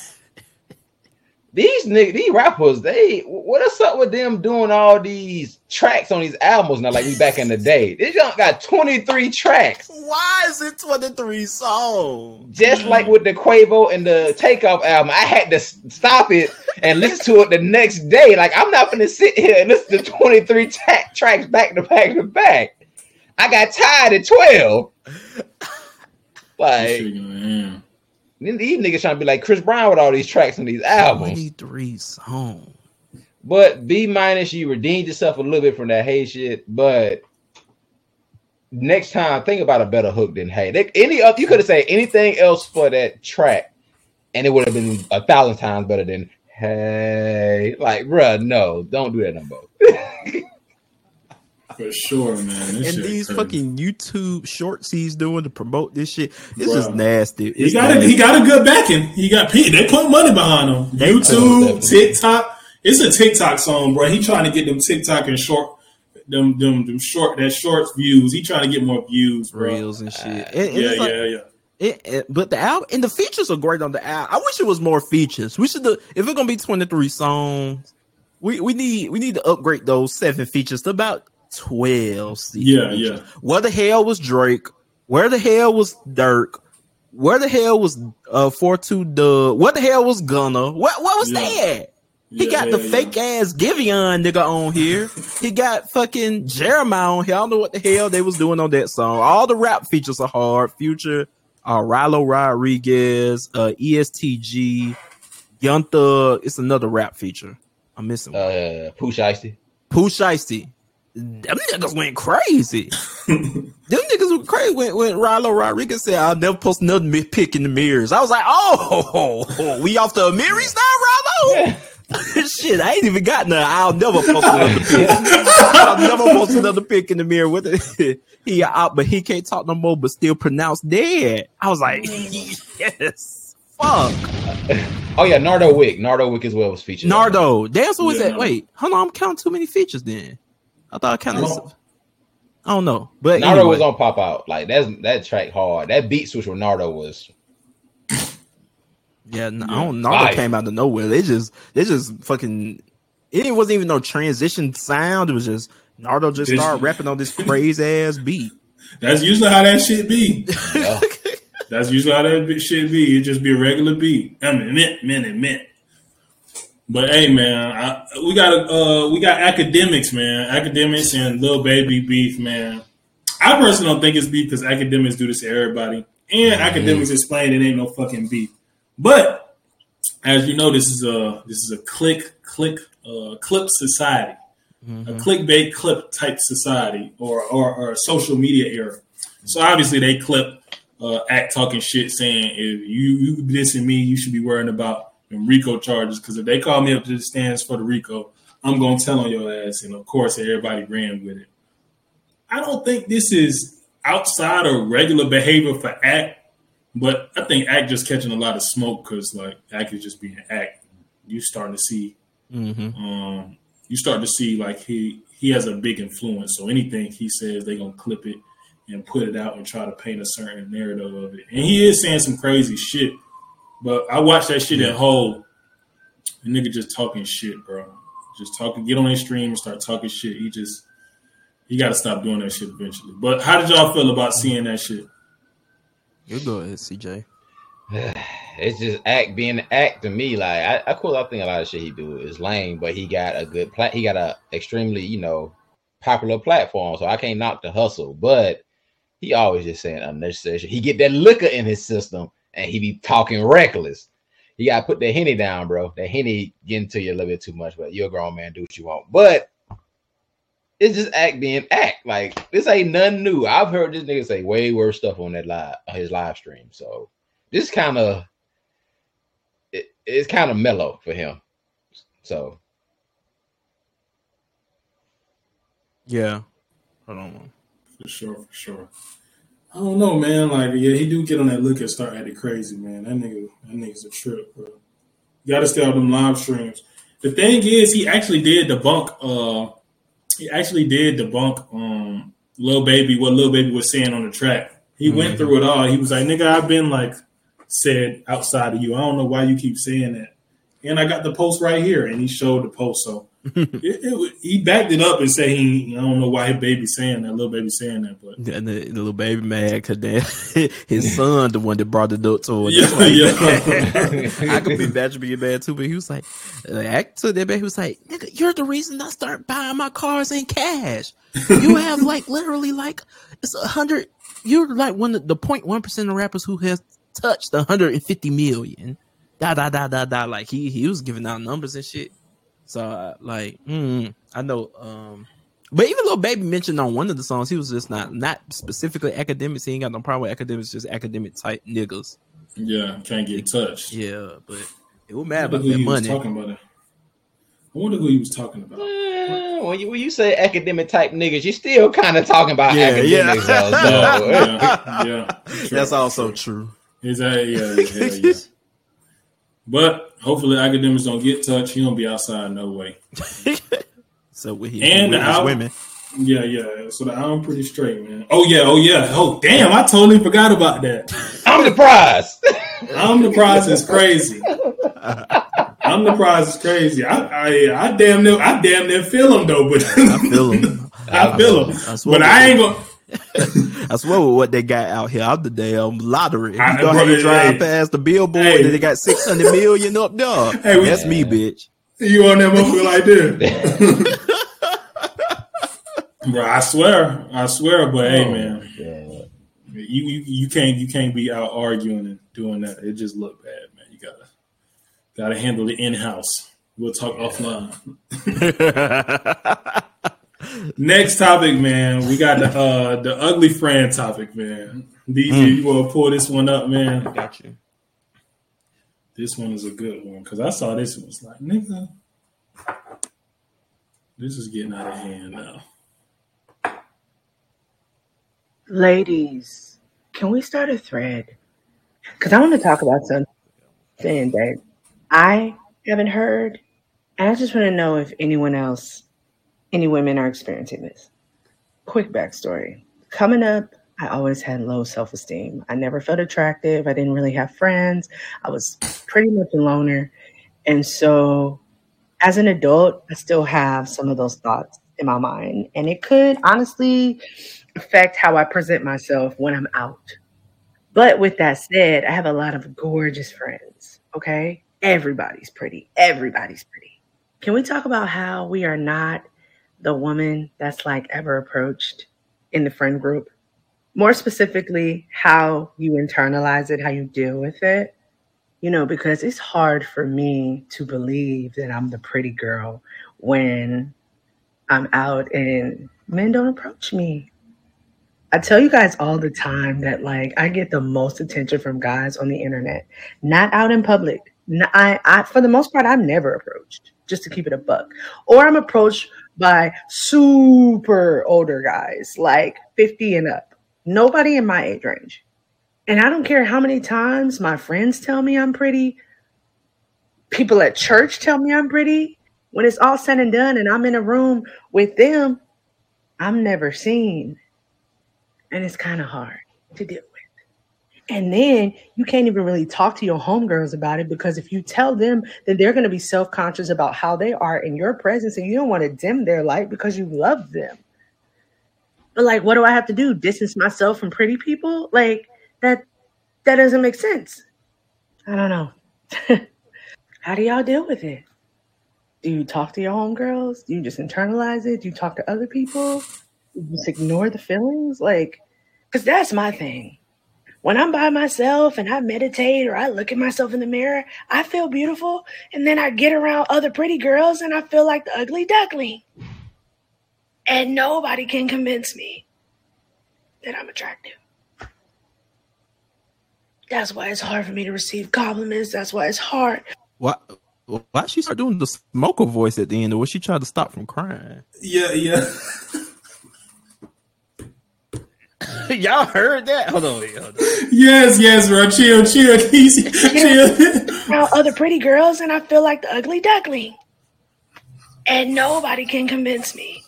these niggas, these rappers, they what is up with them doing all these tracks on these albums now? Like we back in the day. This junk got 23 tracks. Why is it twenty three songs? just like with the Quavo and the Takeoff album, I had to stop it and listen to it the next day. Like I'm not gonna sit here and listen to 23 ta- tracks back to back to back. I got tired at 12. This Like shit going, yeah. these niggas trying to be like Chris Brown with all these tracks on these albums. Twenty three songs. But B minus, you redeemed yourself a little bit from that hate shit. But next time, think about a better hook than hey. They, any other, you could have said anything else for that track, and it would have been a thousand times better than hey. Like, bruh, no, don't do that no more. For sure, man. This and these crazy. fucking YouTube shorts he's doing to promote this shit, it's Bruh. just nasty. He It's got a, he got a good backing. He got P. They put money behind him. They YouTube. TikTok. It's a TikTok song, bro. He trying to get them TikTok and short, them them them short that short views. He trying to get more views, bro. reels and shit. Uh, and- and Yeah, like- yeah, yeah. It, it- but the album and the features are great on the album. I wish it was more features. We should do if it's gonna be twenty three songs. We we need we need to upgrade those seven features to about twelve. Yeah, yeah. Where the hell was Drake? Where the hell was Dirk? Where the hell was uh 42 Dugg? What the hell was Gunna? What what was Yeah. that? He Yeah, got yeah, the yeah. fake ass Giveon nigga on here. he got fucking Jeremih on here. I don't know what the hell they was doing on that song. All the rap features are hard. Future, uh, Rylo Rodriguez, uh, EST Gee, Young Thug. It's another rap feature. I'm missing. one. Uh, Pooh Shiesty. Pooh Shiesty. Them niggas went crazy. Them niggas went crazy when, when Rylo Rodriguez said, I'll never post another mi- pic in the mirrors. I was like, oh, we off the mirrors now, Rylo? Shit, I ain't even got none. I'll never post another pic. I'll never post another pic in the mirror with it. he out, but he can't talk no more, but still pronounced dead. I was like, yes. Fuck. Oh yeah, Nardo Wick. Nardo Wick as well was featured. Nardo. Damn, so is Yeah, that? Wait, hold on. I'm counting too many features then. I thought I counted. I don't- I don't know. But Nardo anyway. was on Pop Out. Like that's that track hard. That beat switch with Nardo was Yeah, no, Yeah. I don't. Nardo Fire. came out of nowhere. They just, they just fucking. It wasn't even no transition sound. It was just Nardo just This- started rapping on this crazy ass beat. That's usually how that shit be. yeah. That's usually how that shit be. It just be a regular beat. I mean, mint, mint, mint. But hey, man, I, we got uh, we got Akademiks, man. Akademiks and little baby beef, man. I personally don't think it's beef because Akademiks do this to everybody, and Akademiks explain it ain't no fucking beef. But as you know, this is a this is a click click uh, clip society, a clickbait clip type society, or, or or a social media era. So obviously they clip uh, act talking shit, saying if you you dissing me, you should be worrying about them RICO charges because if they call me up to the stands for the RICO, I'm gonna tell on your ass, and of course everybody ran with it. I don't think this is outside of regular behavior for act, but I think act just catching a lot of smoke because like act is just being act. You starting to see Mm-hmm. um, you start to see like he he has a big influence. So anything he says, they gonna clip it and put it out and try to paint a certain narrative of it. And he is saying some crazy shit. But I watched that shit in whole. The nigga just talking shit, bro. Just talking. Get on his stream and start talking shit. He just he got to stop doing that shit eventually. But how did y'all feel about seeing that shit? You go ahead, CJ. it's just act being act to me. Like I, I cool. I think a lot of shit he do is lame, but he got a good plat. He got a extremely you know popular platform, so I can't knock the hustle. But he always just saying unnecessary shit. He get that liquor in his system, and he be talking reckless. You gotta put that henny down, bro. That henny getting to you a little bit too much, but you're a grown man, do what you want. But it's just act being act. Like this ain't nothing new. I've heard this nigga say way worse stuff on that live his live stream. So this kind of it, it's kind of mellow for him. So Yeah. Hold on. For sure, for sure. I don't know, man. Like, yeah, he do get on that look and start acting crazy, man. That nigga, that nigga's a trip, bro. You gotta stay on them live streams. The thing is, he actually did debunk. Uh, he actually did debunk. Um, Lil Baby, what Lil Baby was saying on the track. He went through it all. He was like, "Nigga, I've been like said outside of you. I don't know why you keep saying that." And I got the post right here, and he showed the post. So it, it, he backed it up and said he. I don't know why his baby saying that. Little baby saying that, but And the, the little baby mad because his son, the one that brought the up to him. Yeah, That's yeah. I could be bad to be mad too, but he was like, act to that man. He was like, nigga, you're the reason I start buying my cars in cash. You have like literally like it's a hundred. You're like one of the point one percent of rappers who has touched 150 million. Da da da da da. Like he he was giving out numbers and shit. So uh, like, mm, I know. Um, but even little baby mentioned on one of the songs, he was just not not specifically Akademiks. He ain't got no problem with Akademiks, just academic type niggas. yeah, can't get touched. Yeah, but it was mad I about who that was money. talking about it. wonder who he was talking about. Uh, when you when you say academic type niggas, you still kind of talking about Yeah, yeah. Akademiks. though, so- yeah, yeah. That's also true. Is that yeah, yeah, yeah. But hopefully Akademiks don't get touched. He don't be outside no way. So with his, And with his women. Yeah, yeah. So the I'm pretty straight, man. Oh yeah, oh yeah. Oh damn, I totally forgot about that. I'm the prize. I'm the prize is crazy. I'm the prize is crazy. I, I I damn near I damn near feel him though, but I feel him. I feel him. I But I ain't gonna I swear with what they got out here I'm the damn lottery. You I- know how bro, you drive hey. past the billboard Hey. and they got six hundred million up there. Hey, we- That's me, bitch. you on that motherfucker like this. Bro, I swear, I swear, but hey oh, man. Yeah. You, you you can't you can't be out arguing and doing that. It just look bad, man. You gotta gotta handle it in house. We'll talk offline. Next topic, man. We got the uh the ugly friend topic, man. DJ, you want to pull this one up, man? got you. This one is a good one because I saw this and was like, nigga, this is getting out of hand now. Ladies, can we start a thread? Because I want to talk about something that I haven't heard. And I just want to know if anyone else, any women are experiencing this. Quick backstory. Coming up, I always had low self esteem. I never felt attractive. I didn't really have friends. I was pretty much a loner. And so, as an adult, I still have some of those thoughts in my mind. And it could honestly affect how I present myself when I'm out. But with that said, I have a lot of gorgeous friends. Okay. Everybody's pretty. Everybody's pretty. Can we talk about how we are not the woman that's like ever approached in the friend group? More specifically, how you internalize it, how you deal with it. You know, because it's hard for me to believe that I'm the pretty girl when I'm out and men don't approach me. I tell you guys all the time that like I get the most attention from guys on the internet, not out in public. I, I for the most part, I'm never approached. Just to keep it a buck, or I'm approached by super older guys, like 50 and up. Nobody in my age range. And I don't care how many times my friends tell me I'm pretty, people at church tell me I'm pretty. When it's all said and done and I'm in a room with them, I'm never seen. And it's kind of hard to deal with. And then you can't even really talk to your homegirls about it because if you tell them, then they're going to be self conscious about how they are in your presence and you don't want to dim their light because you love them. But like, what do I have to do? Distance myself from pretty people? Like that, that doesn't make sense. I don't know. how do y'all deal with it? Do you talk to your homegirls? Do you just internalize it? Do you talk to other people? Do you just ignore the feelings? Like, because that's my thing. When I'm by myself and I meditate or I look at myself in the mirror, I feel beautiful. And then I get around other pretty girls and I feel like the ugly duckling. And nobody can convince me that I'm attractive. That's why it's hard for me to receive compliments. That's why it's hard Why? Why she start doing the smoker voice at the end? Or was she trying to stop from crying? Yeah, yeah. Y'all heard that? Hold on, hold on. yes, yes, bro. Chill, chill, easy, chill. around other pretty girls and I feel like the ugly duckling. And nobody can convince me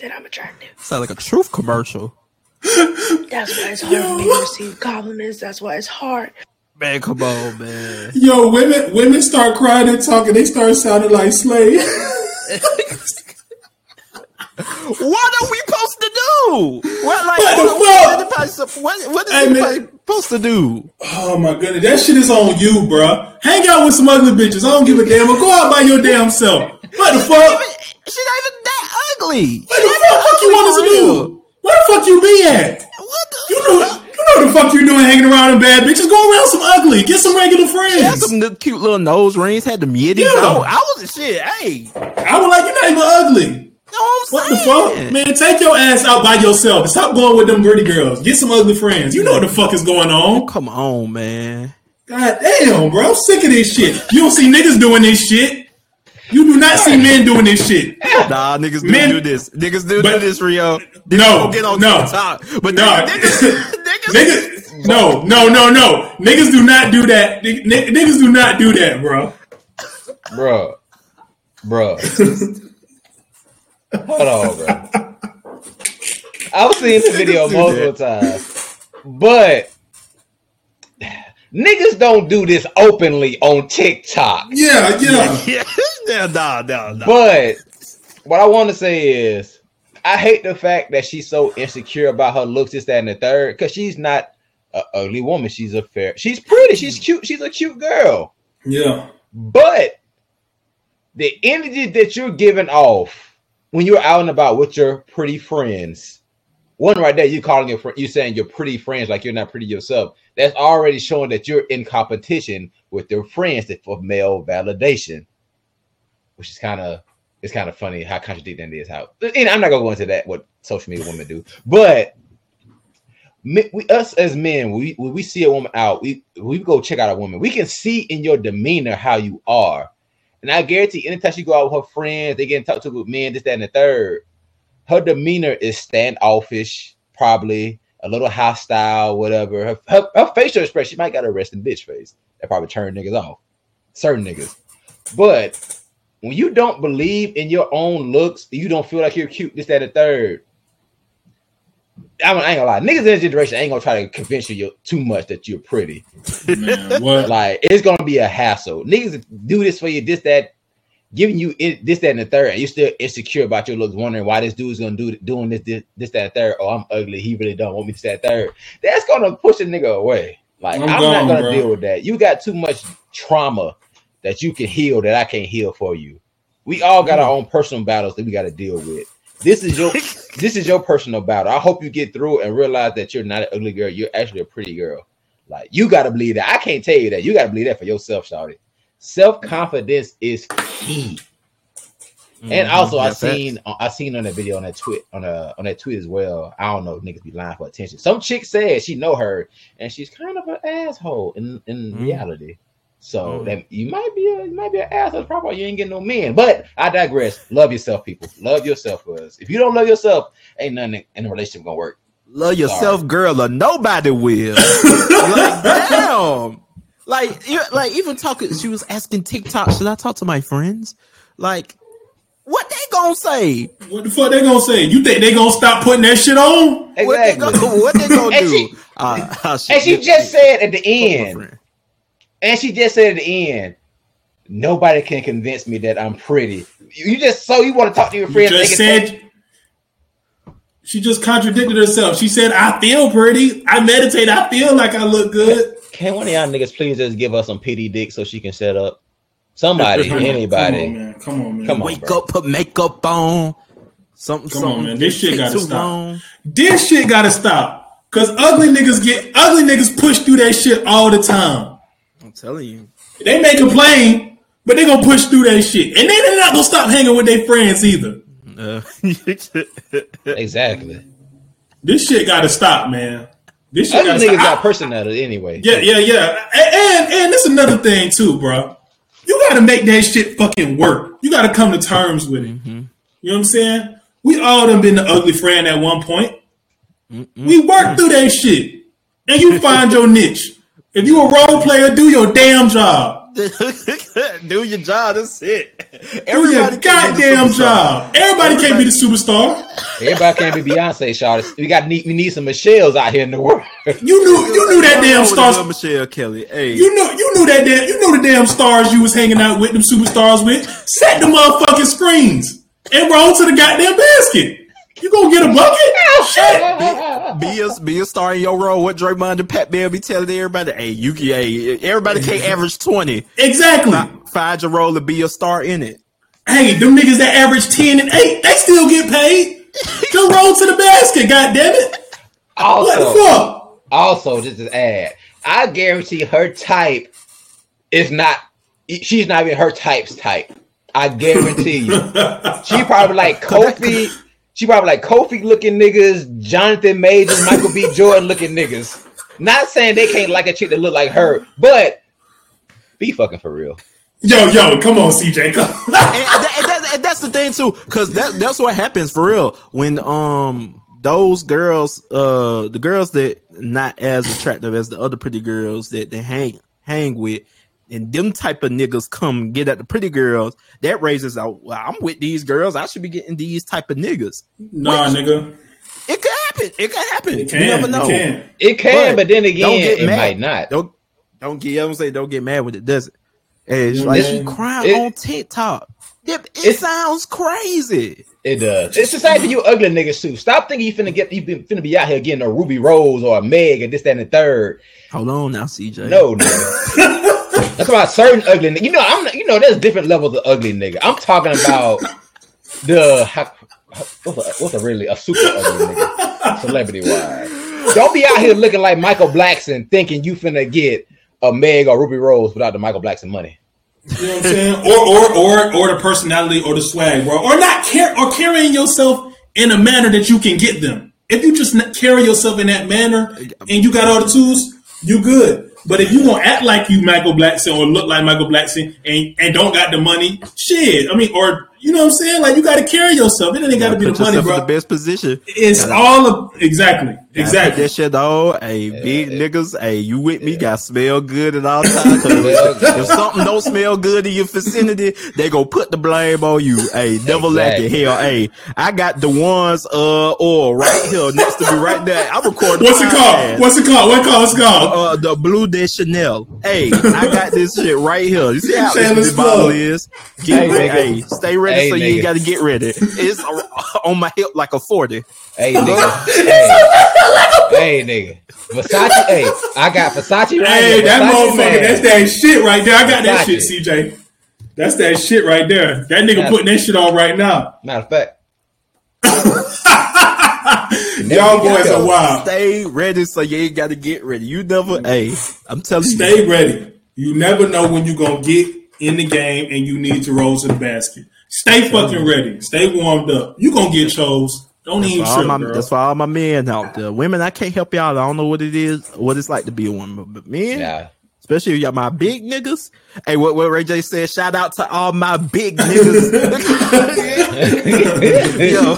that I'm attractive. Sound like a truth commercial. That's why it's hard for me to receive compliments. That's why it's hard. Man, come on, man. Yo, women, women start crying and talking. They start sounding like slaves. What are we supposed to do? What like What the what, fuck? what, what, what, is Hey, man. supposed to do? Oh my goodness, that shit is on you, bro. Hang out with some ugly bitches. I don't give a damn. Or go out by your damn self. What the fuck? She not even that ugly. What the fuck, fuck you want us to do? Where the fuck you be at? What the You know, you know the fuck you doing hanging around in bad bitches. Go around some ugly. Get some regular Had friends. some little cute little nose rings, had the middies. Yeah. I, I was shit. Hey, I was like, you're not even ugly. Know what the fuck? Man, take your ass out by yourself. Stop going with them pretty girls. Get some ugly friends. You know what the fuck is going on. Come on, man. God damn, bro. I'm sick of this shit. You don't see niggas doing this shit. You do not see men doing this shit. Nah, niggas do Men- do this. Niggas do But- do this, Rio. Niggas No, get on no, TikTok. But no. niggas, niggas, Niggas, no, no, no, no. Niggas do not do that. Nig- nig- Niggas do not do that, bro. Bruh. Bruh. Hold on, bro. I've seen the video Niggas do multiple times. But niggas don't do this openly on TikTok. Yeah, yeah. yeah, yeah, nah, nah, nah. But what I want to say is, I hate the fact that she's so insecure about her looks, this, that, and the third, because she's not an ugly woman. She's a fair. She's pretty. She's cute. She's a cute girl. Yeah. But the energy that you're giving off when you're out and about with your pretty friends, one right there, you're calling your fr- you saying you're pretty friends like you're not pretty yourself. That's already showing that you're in competition with your friends for male validation, which is kind of it's kind of funny how contradicting it is. How and I'm not gonna go into that what social media women do, but we us as men, we when we see a woman out, we we go check out a woman. We can see in your demeanor how you are, and I guarantee, anytime she go out with her friends, they get in touch with men, this, that, and the third. Her demeanor is standoffish, probably a little hostile, whatever. Her, her, her facial expression, she might got a resting bitch face. That probably turn niggas off, certain niggas. But when you don't believe in your own looks, you don't feel like you're cute, this, that, and the third. I, mean, I ain't gonna lie, niggas in this generation ain't gonna try to convince you too much that you're pretty. Man, what? Like it's gonna be a hassle. Niggas do this for you, this, that, giving you it, this, that, and the third, and you're still insecure about your looks, wondering why this dude's gonna do doing this, this, this, that, and third. Oh, I'm ugly. He really don't want me to that third. That's gonna push a nigga away. Like I'm I'm, gone, not gonna bro. deal with that. You got too much trauma that you can heal that I can't heal for you. We all got our own personal battles that we got to deal with. This is your this is your personal battle. I hope you get through and realize that you're not an ugly girl. You're actually a pretty girl. Like you gotta believe that. I can't tell you that. You gotta believe that for yourself, Shawty. Self confidence is key. And Mhm, also, I seen I seen on that video on that tweet on a on that tweet as well. I don't know, niggas be lying for attention. Some chick said she know her, and she's kind of an asshole in in Mm. reality. So Mm. that you might be a you might be an asshole. That's Probably why you ain't getting no men. But I digress. Love yourself, people. Love yourself, cause if you don't love yourself, ain't nothing in the relationship gonna work. Love yourself, girl, or nobody will. like, damn. Like, like even talking, she was asking TikTok, should I talk to my friends? Like, what they gonna say? What the fuck they gonna say? You think they gonna stop putting that shit on? Exactly. What they gonna, what they gonna And do? she- uh, and she just said at the end, and she just said at the end, nobody can convince me that I'm pretty. You you just so you want to talk to your You friends. just they can she just contradicted herself. She said, "I feel pretty. I meditate. I feel like I look good." Can one of y'all niggas please just give us some pity dick so she can shut up? Somebody, anybody. Come on, man. Come on, man. Come on. Wake bro. up, put makeup on. Something, Come on, man. This shit Take gotta stop. long. This shit gotta stop. Cause ugly niggas get ugly niggas push through that shit all the time. I'm telling you. They may complain, but they gonna push through that shit. And then they're not gonna stop hanging with their friends either. Uh, Exactly. This shit gotta stop, man. This shit Other gotta niggas stop. got personality anyway. Yeah, yeah, yeah. And and, and this another thing too, bro. You gotta make that shit fucking work. You gotta come to terms with it. Mm-hmm. You know what I'm saying? We all done been the ugly friend at one point. We work through that shit. And you find your niche. If you a role player, do your damn job. do your job. That's it. Do your can goddamn job. Everybody, can't be the superstar. Everybody can't be Beyonce, Shawty. We got need we need some Michelles out here in the world. You knew you knew that damn What's wrong with stars. Michelle Kelly. Hey, You knew you knew that damn you knew the damn stars you was hanging out with them superstars with. Set the motherfucking screens and roll to the goddamn basket. You gonna get a bucket? Shit. be a be a star in your role. What Draymond and Pat Bev be telling everybody? Hey, you can. Hey, everybody can't average twenty. Exactly. Find your role and be a star in it. Hey, them niggas that average 10 and 8, they still get paid. Just roll to the basket, God damn it. What the Also, fuck? also, just to add, I guarantee her type is not. She's not even her type's type. I guarantee you. She probably like Kofi. She probably like Kofi looking niggas, Jonathan Majors, Michael B. Jordan looking niggas. Not saying they can't like a chick that look like her, but be fucking for real. Yo, yo, come on, CJ. Come and, and that- and that's, and that's the thing too, because that that's what happens for real when um those girls, uh, the girls that not as attractive as the other pretty girls that they hang hang with, and them type of niggas come get at the pretty girls, that raises out. Well, I'm with these girls. I should be getting these type of niggas. Nah, nigga. It could happen. It could happen. It can. You never know. It can. It can, but, then again, don't get it mad. might not. Don't don't get. I'm saying don't get mad when it doesn't. And it's Yeah, like man. you crying It- on TikTok. It, it It's- sounds crazy. It does. It's the same for you ugly niggas too. Stop thinking you finna get you been- finna be out here getting a Rubi Rose or a Meg and this, that, and the third. Hold on now, CJ. No, nigga. That's about certain ugly nigga. You know, I'm you know, there's different levels of ugly nigga. I'm talking about the what's a, what's a really a super ugly nigga, celebrity wise. Don't be out here looking like Michael Blackson thinking you finna get a Meg or Rubi Rose without the Michael Blackson money. You know what I'm saying? Or or or or the personality or the swag, bro. Or not care or carrying yourself in a manner that you can get them. If you just carry yourself in that manner and you got all the tools, you good. But if you gonna act like you Michael Blackson or look like Michael Blackson and, and don't got the money, shit. I mean, or you know what I'm saying? Like you gotta carry yourself. It ain't gotta be the money, yourself in bro. the best position. It's Gotta- all of exactly. Gotta Exactly. put That shit though. Hey, big niggas. Hey, you with me? Got smell good at all times. if something don't smell good in your vicinity, they go put the blame on you. Hey, never lack it. Exactly. Hell, hey, I got the ones uh oil right here next to me right there. I recorded. What's it podcast. called? What's it called? What called? What's it called? uh, the Bleu de Chanel. Hey, I got this shit right here. You see how Shameless this bottle is? Get Hey, ready. Hey, stay ready Hey, so you nigga. got to get ready. It's on my hip like a 40. Hey nigga. hey, hey nigga. Versace. Hey, I got Versace right Hey, that Versace motherfucker, man. that's that shit right there. I got that shit, CJ. That's that shit right there. That nigga Yeah. putting that shit on right now. Matter of fact. Y'all boys are wild. Stay ready so you ain't got to get ready. You never, hey, I'm telling you. Stay ready. You never know when you're gonna get in the game and you need to roll to the basket. Stay fucking ready. Stay warmed up. You gonna get chose. Don't even For all trip, my, girl. that's for all my men out there. Women, I can't help y'all. I don't know what it is, what it's like to be a woman. But men, Yeah. especially if y'all my big niggas. Hey, what, what Ray J said, shout out to all my big niggas. Yo.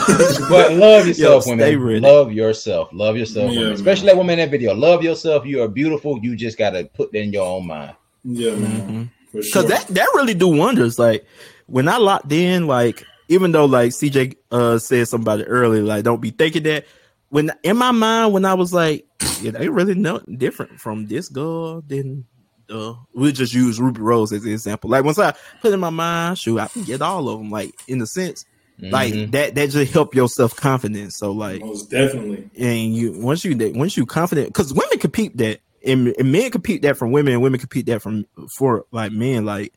But love yourself, Yo, women. ready. Love yourself. Love yourself, Yeah, Especially that woman in that video. Love yourself. You are beautiful. You just gotta put that in your own mind. yeah, man. Mm-hmm. For sure. Cause that that really do wonders. Like when I locked in, like even though like CJ uh said something about it earlier, like don't be thinking that. When in my mind, when I was like, yeah, they really no different from this girl than uh we'll just use Rubi Rose as an example. Like once I put in my mind, shoot, I can get all of them. Like in a sense, like Mhm. that that just help your self confidence. So like Most definitely. and you once you once you confident because women compete that and, and men compete that from women and women compete that from for like men like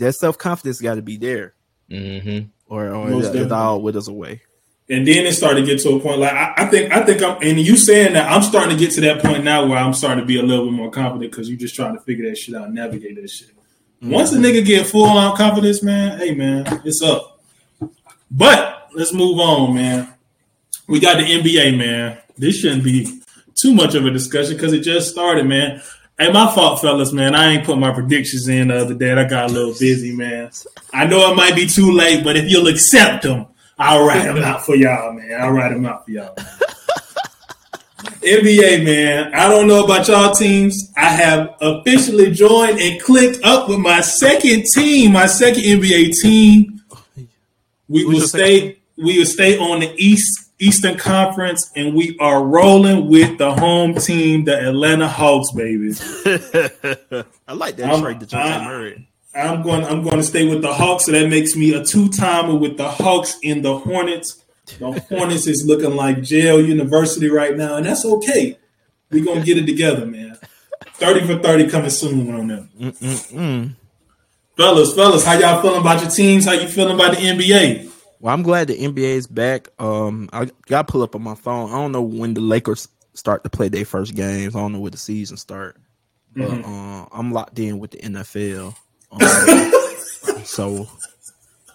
that self-confidence got to be there Mhm. or or Most it, it definitely. all withers away And then it started to get to a point like I, I think I think I'm and you saying that I'm starting to get to that point now where I'm starting to be a little bit more confident because you're just trying to figure that shit out, navigate that shit. Once a nigga get full on confidence, man, hey man, it's up. But let's move on, man. We got the NBA, man. This shouldn't be too much of a discussion because it just started, man. Hey, my fault, fellas, man. I ain't put my predictions in the other day. I got a little busy, man. I know it might be too late, but if you'll accept them, I'll write them out for y'all, man. I'll write them out for y'all. NBA, man. I don't know about y'all teams. I have officially joined and clicked up with my second team, my second NBA team. We will stay. We will stay on the East Eastern Conference, and we are rolling with the home team, the Atlanta Hawks, baby. i like that I'm- trade that you Murray. I'm going. I'm going to stay with the Hawks, so that makes me a two timer with the Hawks in the Hornets. The Hornets is looking like jail university right now, and that's okay. We're gonna get it together, man. Thirty for thirty coming soon on them. Mm-mm-mm. Fellas, fellas, how y'all feeling about your teams? How you feeling about the NBA? Well i'm glad the nba is back um i gotta pull up on my phone i don't know when the lakers start to play their first games i don't know where the season start but uh, i'm locked in with the nfl Um, so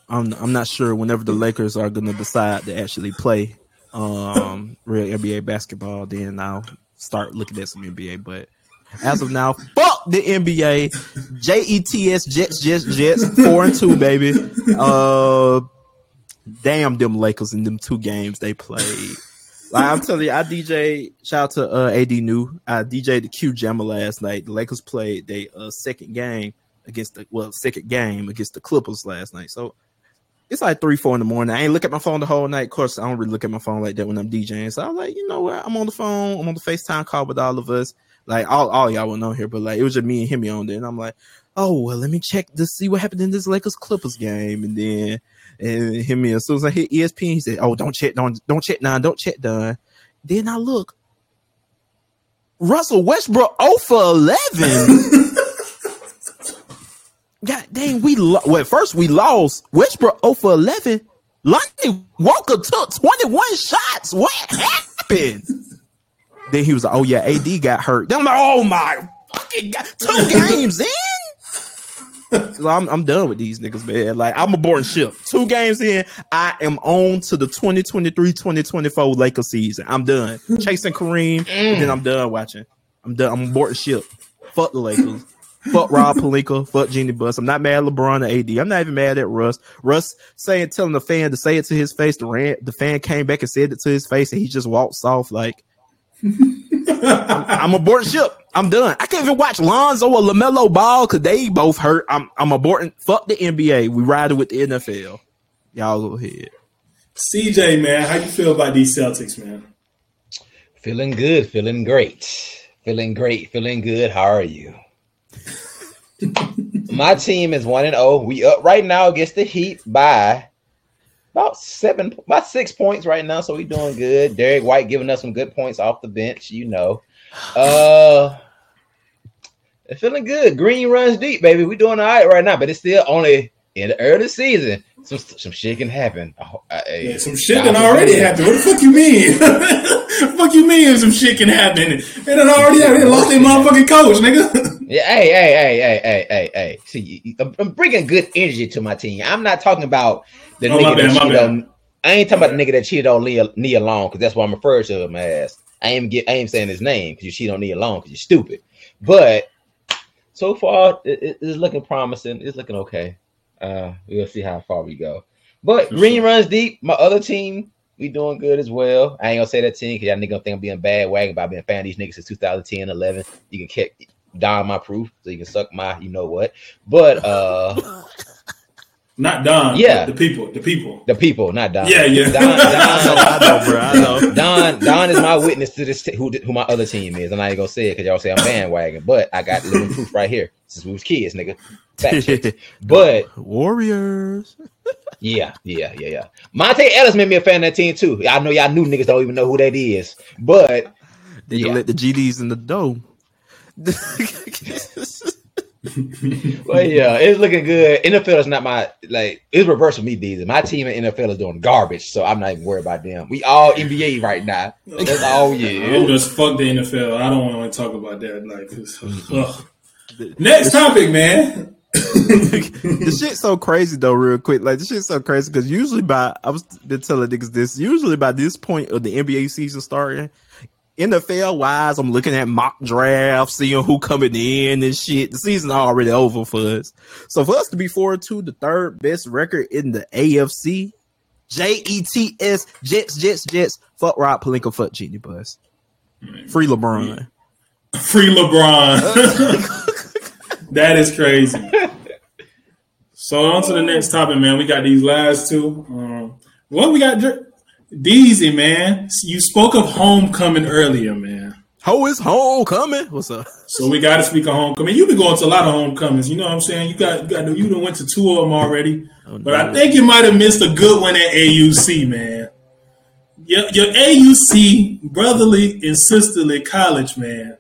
I'm I'm not sure whenever the Lakers are gonna decide to actually play um real NBA basketball, then I'll start looking at some NBA. But as of now, fuck the NBA. Jets, Jets, Jets, Jets. Four and two, baby. Uh, damn them Lakers in them two games they played. Like I'm telling you, I DJ. Shout out to uh, AD New. I DJ the Q Jammer last night. The Lakers played their uh, second game against the well second game against the Clippers last night. So it's like three, four in the morning. I ain't look at my phone the whole night. Of course, I don't really look at my phone like that when I'm DJing. So I was like, you know what? I'm on the phone. I'm on the FaceTime call with all of us. Like all, all y'all will know here, but like it was just me and him on there. And I'm like, oh well, let me check to see what happened in this Lakers Clippers game. And then and him me as soon as I hit ESPN, he said, Oh, don't check, don't don't check nine, don't check done. Then I look. Russell Westbrook 0 for 11. God dang, we lo- well first we lost. Westbrook 0 for 11. Lonnie Walker took 21 shots. What happened? then he was like, Oh yeah, AD got hurt. Then I'm like, Oh my fucking god, two games in. I'm, I'm done with these niggas, man. Like I'm a aboard ship. Two games in, I am on to the 2023-2024 Lakers season. I'm done chasing Kareem, and then I'm mm. done watching. I'm done. I'm aboard ship. Fuck the Lakers. Fuck Rob Pelinka, Fuck Jeanie Buss. I'm not mad at LeBron or AD. I'm not even mad at Russ. Russ saying, telling the fan to say it to his face. The, ran, the fan came back and said it to his face, and he just walks off like, I'm, I'm aboard ship. I'm done. I can't even watch Lonzo or Lamelo Ball because they both hurt. I'm I'm aborting. Fuck the NBA. We riding with the NFL. Y'all go ahead. CJ, man, how you feel about these Celtics, man? Feeling good, feeling great, feeling great, feeling good. How are you? My team is one and zero. We up right now against the Heat by about seven, about six points right now. So we doing good. Derrick White giving us some good points off the bench. You know, uh, feeling good. Green runs deep, baby. We doing all right right now, but it's still only in the early season. Some some shit can happen. Uh, yeah, some shit can already happen. What the fuck you mean? fuck you mean some shit can happen? It done already they lost their motherfucking coach, nigga. yeah, hey, hey, hey, hey, hey, hey, hey. See, I'm bringing good energy to my team. I'm not talking about the oh, nigga bad, that cheated on. I ain't talking about the nigga that cheated on Nia, Nia Long because that's what I'm referring to him as. I ain't get, I ain't saying his name because you cheat on Nia Long because you're stupid. But so far, it, it's looking promising. It's looking okay. Uh, we'll see how far we go. But Green runs deep. My other team, we doing good as well. I ain't gonna say that team because y'all nigga think I'm being bad wagon about being fan of these niggas since 2010, 11. You can kick down my proof, so you can suck my, you know what. But uh Not Don. Yeah, the people. The people. The people, not Don. Yeah, yeah. Don, Don, I know, bro. I know. Don, Don is my witness to this. T- who, who my other team is. I'm not even gonna say it because y'all say I'm bandwagon, but I got living proof right here since we was kids, nigga. but Warriors. yeah, yeah, yeah, yeah. Monta Ellis made me a fan of that team too. I know y'all new niggas don't even know who that is, but they yeah. let the GDs in the dough. well, yeah, it's looking good. NFL is not my like it's reverse for me, these. My team in NFL is doing garbage, so I'm not even worried about them. We all NBA right now. That's all yeah. I'm just fuck the NFL. I don't want to talk about that. Like, mm-hmm. next topic, man. the shit's so crazy though, real quick. Like the shit's so crazy because usually by I was been telling niggas this. Usually by this point of the NBA season starting, NFL wise, I'm looking at mock drafts, seeing who coming in and shit. The season already over for us. So for us to be forward to the third best record in the AFC, J E T S Jets, Jets, Jets. Fuck Rob Pelinka, fuck Jeanie Buss. Free LeBron. Free LeBron. that is crazy. So on to the next topic, man. We got these last two. Um, well, we got Deezy, man. You spoke of homecoming earlier, man. How is homecoming? What's up? So we got to speak of homecoming. You've been going to a lot of homecomings. You know what I'm saying? You got, you got, you done went to two of them already. Oh, but I think you might have missed a good one at AUC, man. Your, your AUC brotherly and sisterly college, man.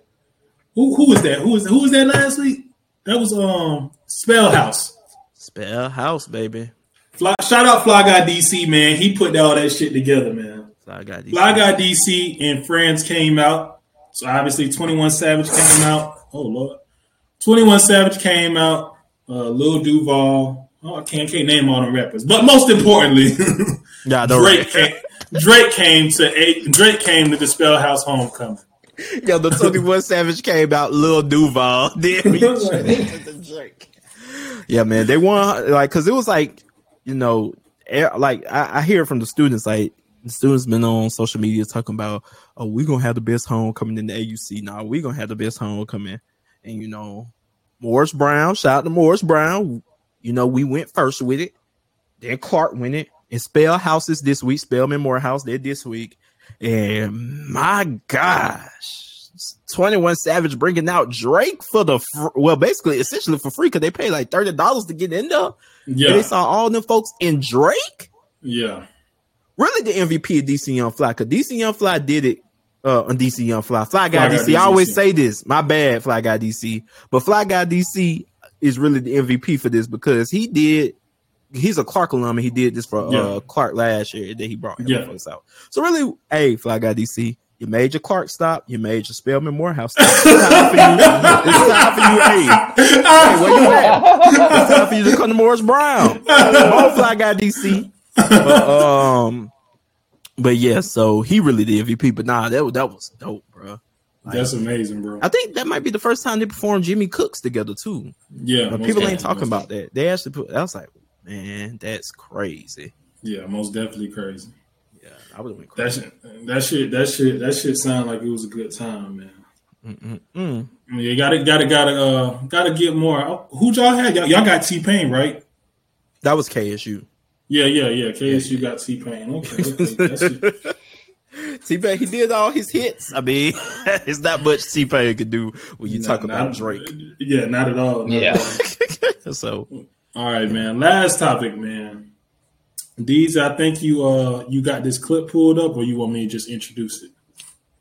Who who was that? Who was who was that last week? That was um Spell House. Spell House, baby. Fly, shout out Fly Guy DC, man. He put all that shit together, man. Fly Guy DC. Fly Guy DC and Friends came out. So obviously 21 Savage came out. Oh Lord. 21 Savage came out. Uh, Lil Duval. Oh, I can't, can't name all the rappers. But most importantly, yeah, Drake, came, Drake came to a, Drake came to the Spell House homecoming. Yo, the 21 Savage came out, Lil Duval. Then we Drake. Yeah, man, they won like because it was like you know, eh, like I, I hear from the students like the students been on social media talking about, oh, we're gonna have the best homecoming in the AUC. Now we're gonna have the best homecoming, and you know, Morris Brown, shout out to Morris Brown. You know, we went first with it. Then Clark went it. And Spell Houses this week. Spelman Morehouse did this week. And my gosh, 21 Savage bringing out Drake for the fr- well, basically, essentially for free because they pay like $30 to get in there. Yeah, And they saw all them folks in Drake. yeah, Really, the MVP of DC Young Fly because DC Young Fly did it uh, on DC Young Fly. Fly Guy Fly Guy DC. I always say this. My bad, Fly Guy DC. But Fly Guy DC is really the MVP for this because he did. He's a Clark alum and he did this for Yeah. uh, Clark last year that he brought him Yeah. folks out. So really, hey, Fly Guy DC, you made your Clark stop. You made your Spelman Morehouse. Stop. It's time for you. It's time for you. Hey, hey, where you at? It's time for you to come to Morris Brown. Come on, Fly Guy DC. But, um, but yeah, so he really the MVP. But nah, that that was dope, bro. That's amazing, bro. I think that might be the first time they performed Jimmy Cooks together too. Yeah, But people ain't talking about that. They actually put. I was like, man, that's crazy. Yeah, most definitely crazy. Yeah, I would have went That shit, that shit, that shit, that shit sounded like it was a good time, man. Mm. I mean, you gotta, gotta, gotta, uh, gotta get more. Who y'all had? Y'all, y'all got T Pain, right? That was KSU. Yeah, yeah, yeah. KSU got T Pain. Okay, okay. T Pain, he did all his hits. I mean, it's not much T Pain could do when you talk about not- Drake. Yeah, not at all. not Yeah. at all. so All right, man. Last topic, man. These, I think you uh you got this clip pulled up, or you want me to just introduce it?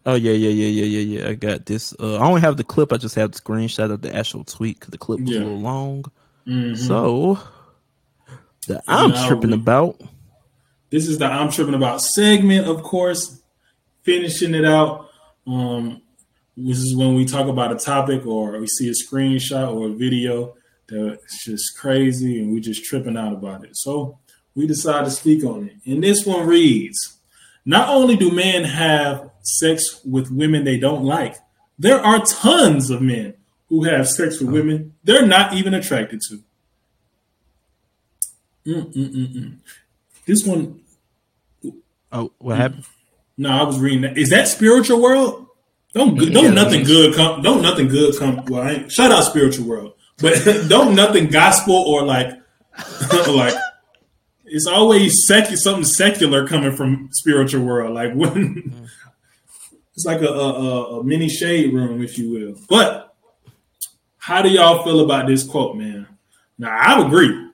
Oh yeah, yeah, yeah, yeah, yeah, yeah. I got this. Uh, I don't have the clip. I just have the screenshot of the actual tweet because the clip was Yeah. a little long. Mhm. So the I'm Now tripping we- about. This is the I'm tripping about segment, of course. Finishing it out. Um, this is when we talk about a topic or we see a screenshot or a video that's just crazy and we just tripping out about it. So we decide to speak on it. And this one reads Not only do men have sex with women they don't like, there are tons of men who have sex with women they're not even attracted to. Mm-mm-mm-mm. This one Oh, what happened? no, I was reading that. Is that spiritual world? Don't don't nothing good come. Don't nothing good come. Well, I ain't, shout out spiritual world, but don't nothing gospel or like like. It's always secu- something secular coming from spiritual world. Like when it's like a, a, a, a mini shade room, if you will. But how do y'all feel about this quote, man? Now I agree.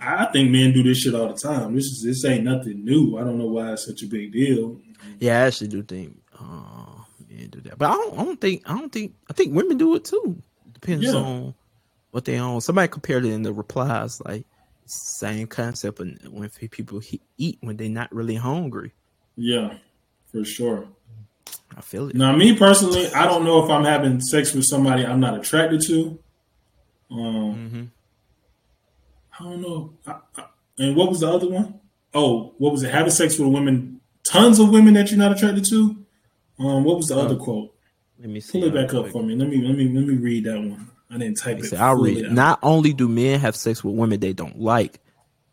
I think men do this shit all the time. This is this ain't nothing new. I don't know why it's such a big deal. Yeah, I actually do think uh, men do that, but I don't. I don't think. I don't think. I think women do it too. Depends Yeah. on what they own. Somebody compared it in the replies, like same concept. When people eat when they're not really hungry, Yeah, for sure. I feel it. Now, me personally, I don't know if I'm having sex with somebody I'm not attracted to. Um, Mm-hmm. I don't know. I, I, and what was the other one? Oh, what was it? Having sex with women, tons of women that you're not attracted to. Um, what was the other quote? Let me see. Pull it back up quick. for me. Let me let me let me read that one. I didn't type it. I'll read. Not only do men have sex with women they don't like,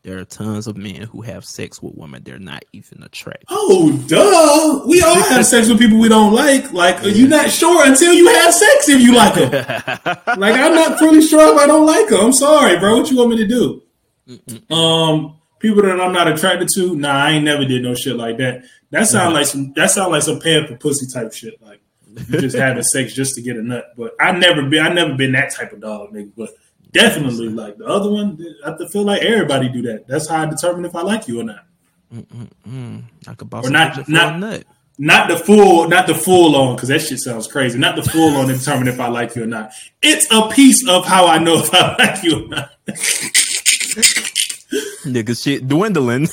there are tons of men who have sex with women they're not even attracted. Oh, duh. We all have sex with people we don't like. Like, are you're not sure until you have sex if you like them. like, I'm not fully sure if I don't like them. I'm sorry, bro. What you want me to do? Um, people that I'm not attracted to, nah, I ain't never did no shit like that. That sound like some. That sound like some paying for pussy type shit. Like, just having sex just to get a nut. But I never been. I never been that type of dog, nigga. But definitely, like the other one, I feel like everybody do that. That's how I determine if I like you or not. Mm, I could boss Or not- not- nut. Not the full, not the full on, because that shit sounds crazy. Not the full on to determine if I like you or not. It's a piece of how I know if I like you or not. Nigga shit dwindling.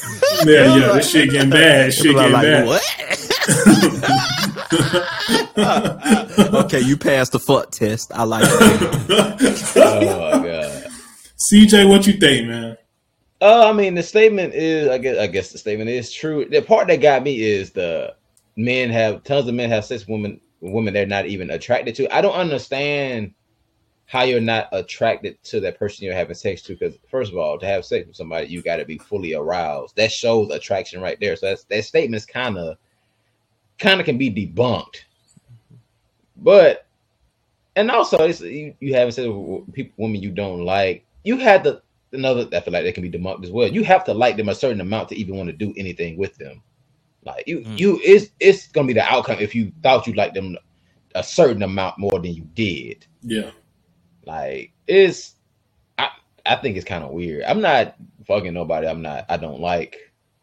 Yeah, yeah, this shit getting bad. Shit getting like, bad. what? okay, you passed the fuck test. I like it. Oh my god. CJ, what you think, man? Uh, I mean, the statement is, I guess, I guess the statement is true. The part that got me is the men have tons of men have sex with women women they're not even attracted to. I don't understand how you're not attracted to that person you're having sex to. Because first of all, to have sex with somebody, you got to be fully aroused. That shows attraction right there. So that's, that statement's kind of kind of can be debunked. But and also, it's, you, you haven't said people, women you don't like. You had the another. I feel like they can be debunked as well. You have to like them a certain amount to even want to do anything with them. Like you, mm. you it's it's gonna be the outcome if you thought you liked them a certain amount more than you did. Yeah. Like it's, I I think it's kind of weird. I'm not fucking nobody. I'm not. I don't like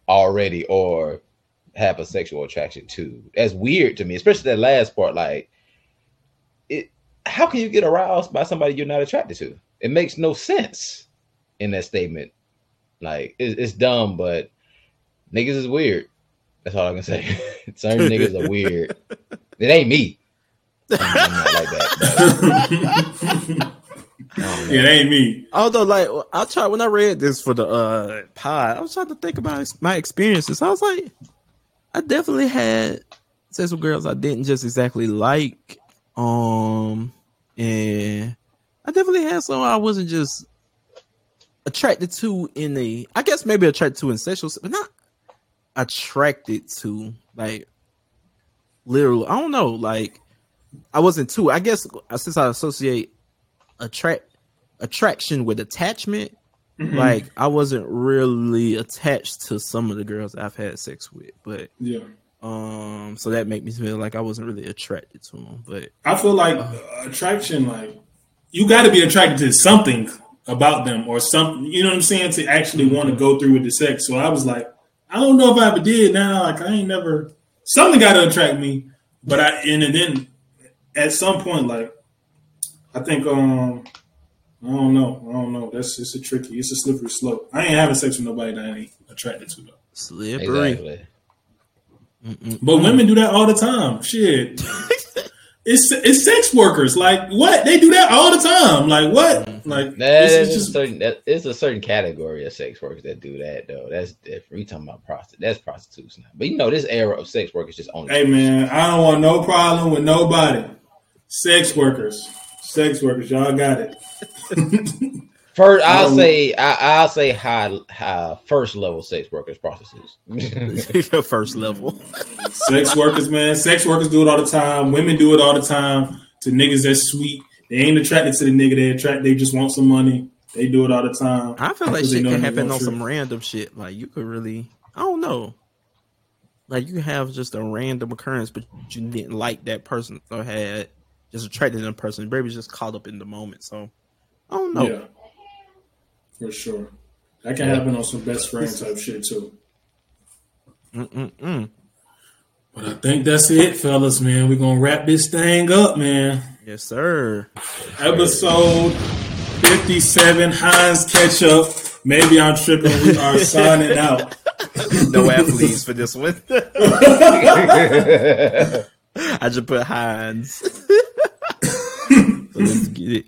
already or have a sexual attraction to. That's weird to me, especially that last part. Like it. How can you get aroused by somebody you're not attracted to? It makes no sense in that statement. Like it, it's dumb, but niggas is weird. That's all I can say. Certain niggas are weird. It ain't me. I'm, I'm not like that. it ain't me. Although, like, I tried when I read this for the uh pod, I was trying to think about my experiences. I was like, I definitely had sex with girls I didn't just exactly like. Um, and I definitely had some I wasn't just attracted to in the, I guess maybe attracted to in sexual, but not attracted to like literally i don't know like i wasn't too i guess since i associate attract attraction with attachment mm-hmm. like i wasn't really attached to some of the girls i've had sex with but yeah um so that made me feel like i wasn't really attracted to them but i feel like uh, attraction like you got to be attracted to something about them or something you know what i'm saying to actually want to go through with the sex so i was like I don't know if I ever did. Now, like I ain't never something got to attract me, but I and, and then at some point, like I think um I don't know, I don't know. That's it's a tricky, it's a slippery slope. I ain't having sex with nobody that I ain't attracted to though. Slippery. Exactly. But women do that all the time. Shit. It's it's sex workers. Like what? They do that all the time. Like what? Mm-hmm. Like that is just... a certain that is a certain category of sex workers that do that though. That's different. We talking about prostitute. That's prostitutes now. But you know, this era of sex workers just only. Hey man, I don't want no problem with nobody. Sex workers, sex workers, y'all got it. First, I'll um, say I, will say high, high first level sex workers, prostitutes. first level sex workers, man. Sex workers do it all the time. Women do it all the time. To niggas that's sweet, they ain't attracted to the nigga. They attract. They just want some money. They do it all the time. I feel like shit can happen on some random shit. Like you could really, I don't know. Like you have just a random occurrence, but you didn't like that person or had just attracted that person. Baby just caught up in the moment. So I don't know. Yeah for sure. That can happen on some best friend type shit too. Mm-mm-mm. But I think that's it, fellas, man. We're gonna wrap this thing up, man. Yes, sir. Episode 57, Heinz Ketchup. Maybe I'm tripping. We are signing out. no athletes for this one. I just put Heinz. So let's get it.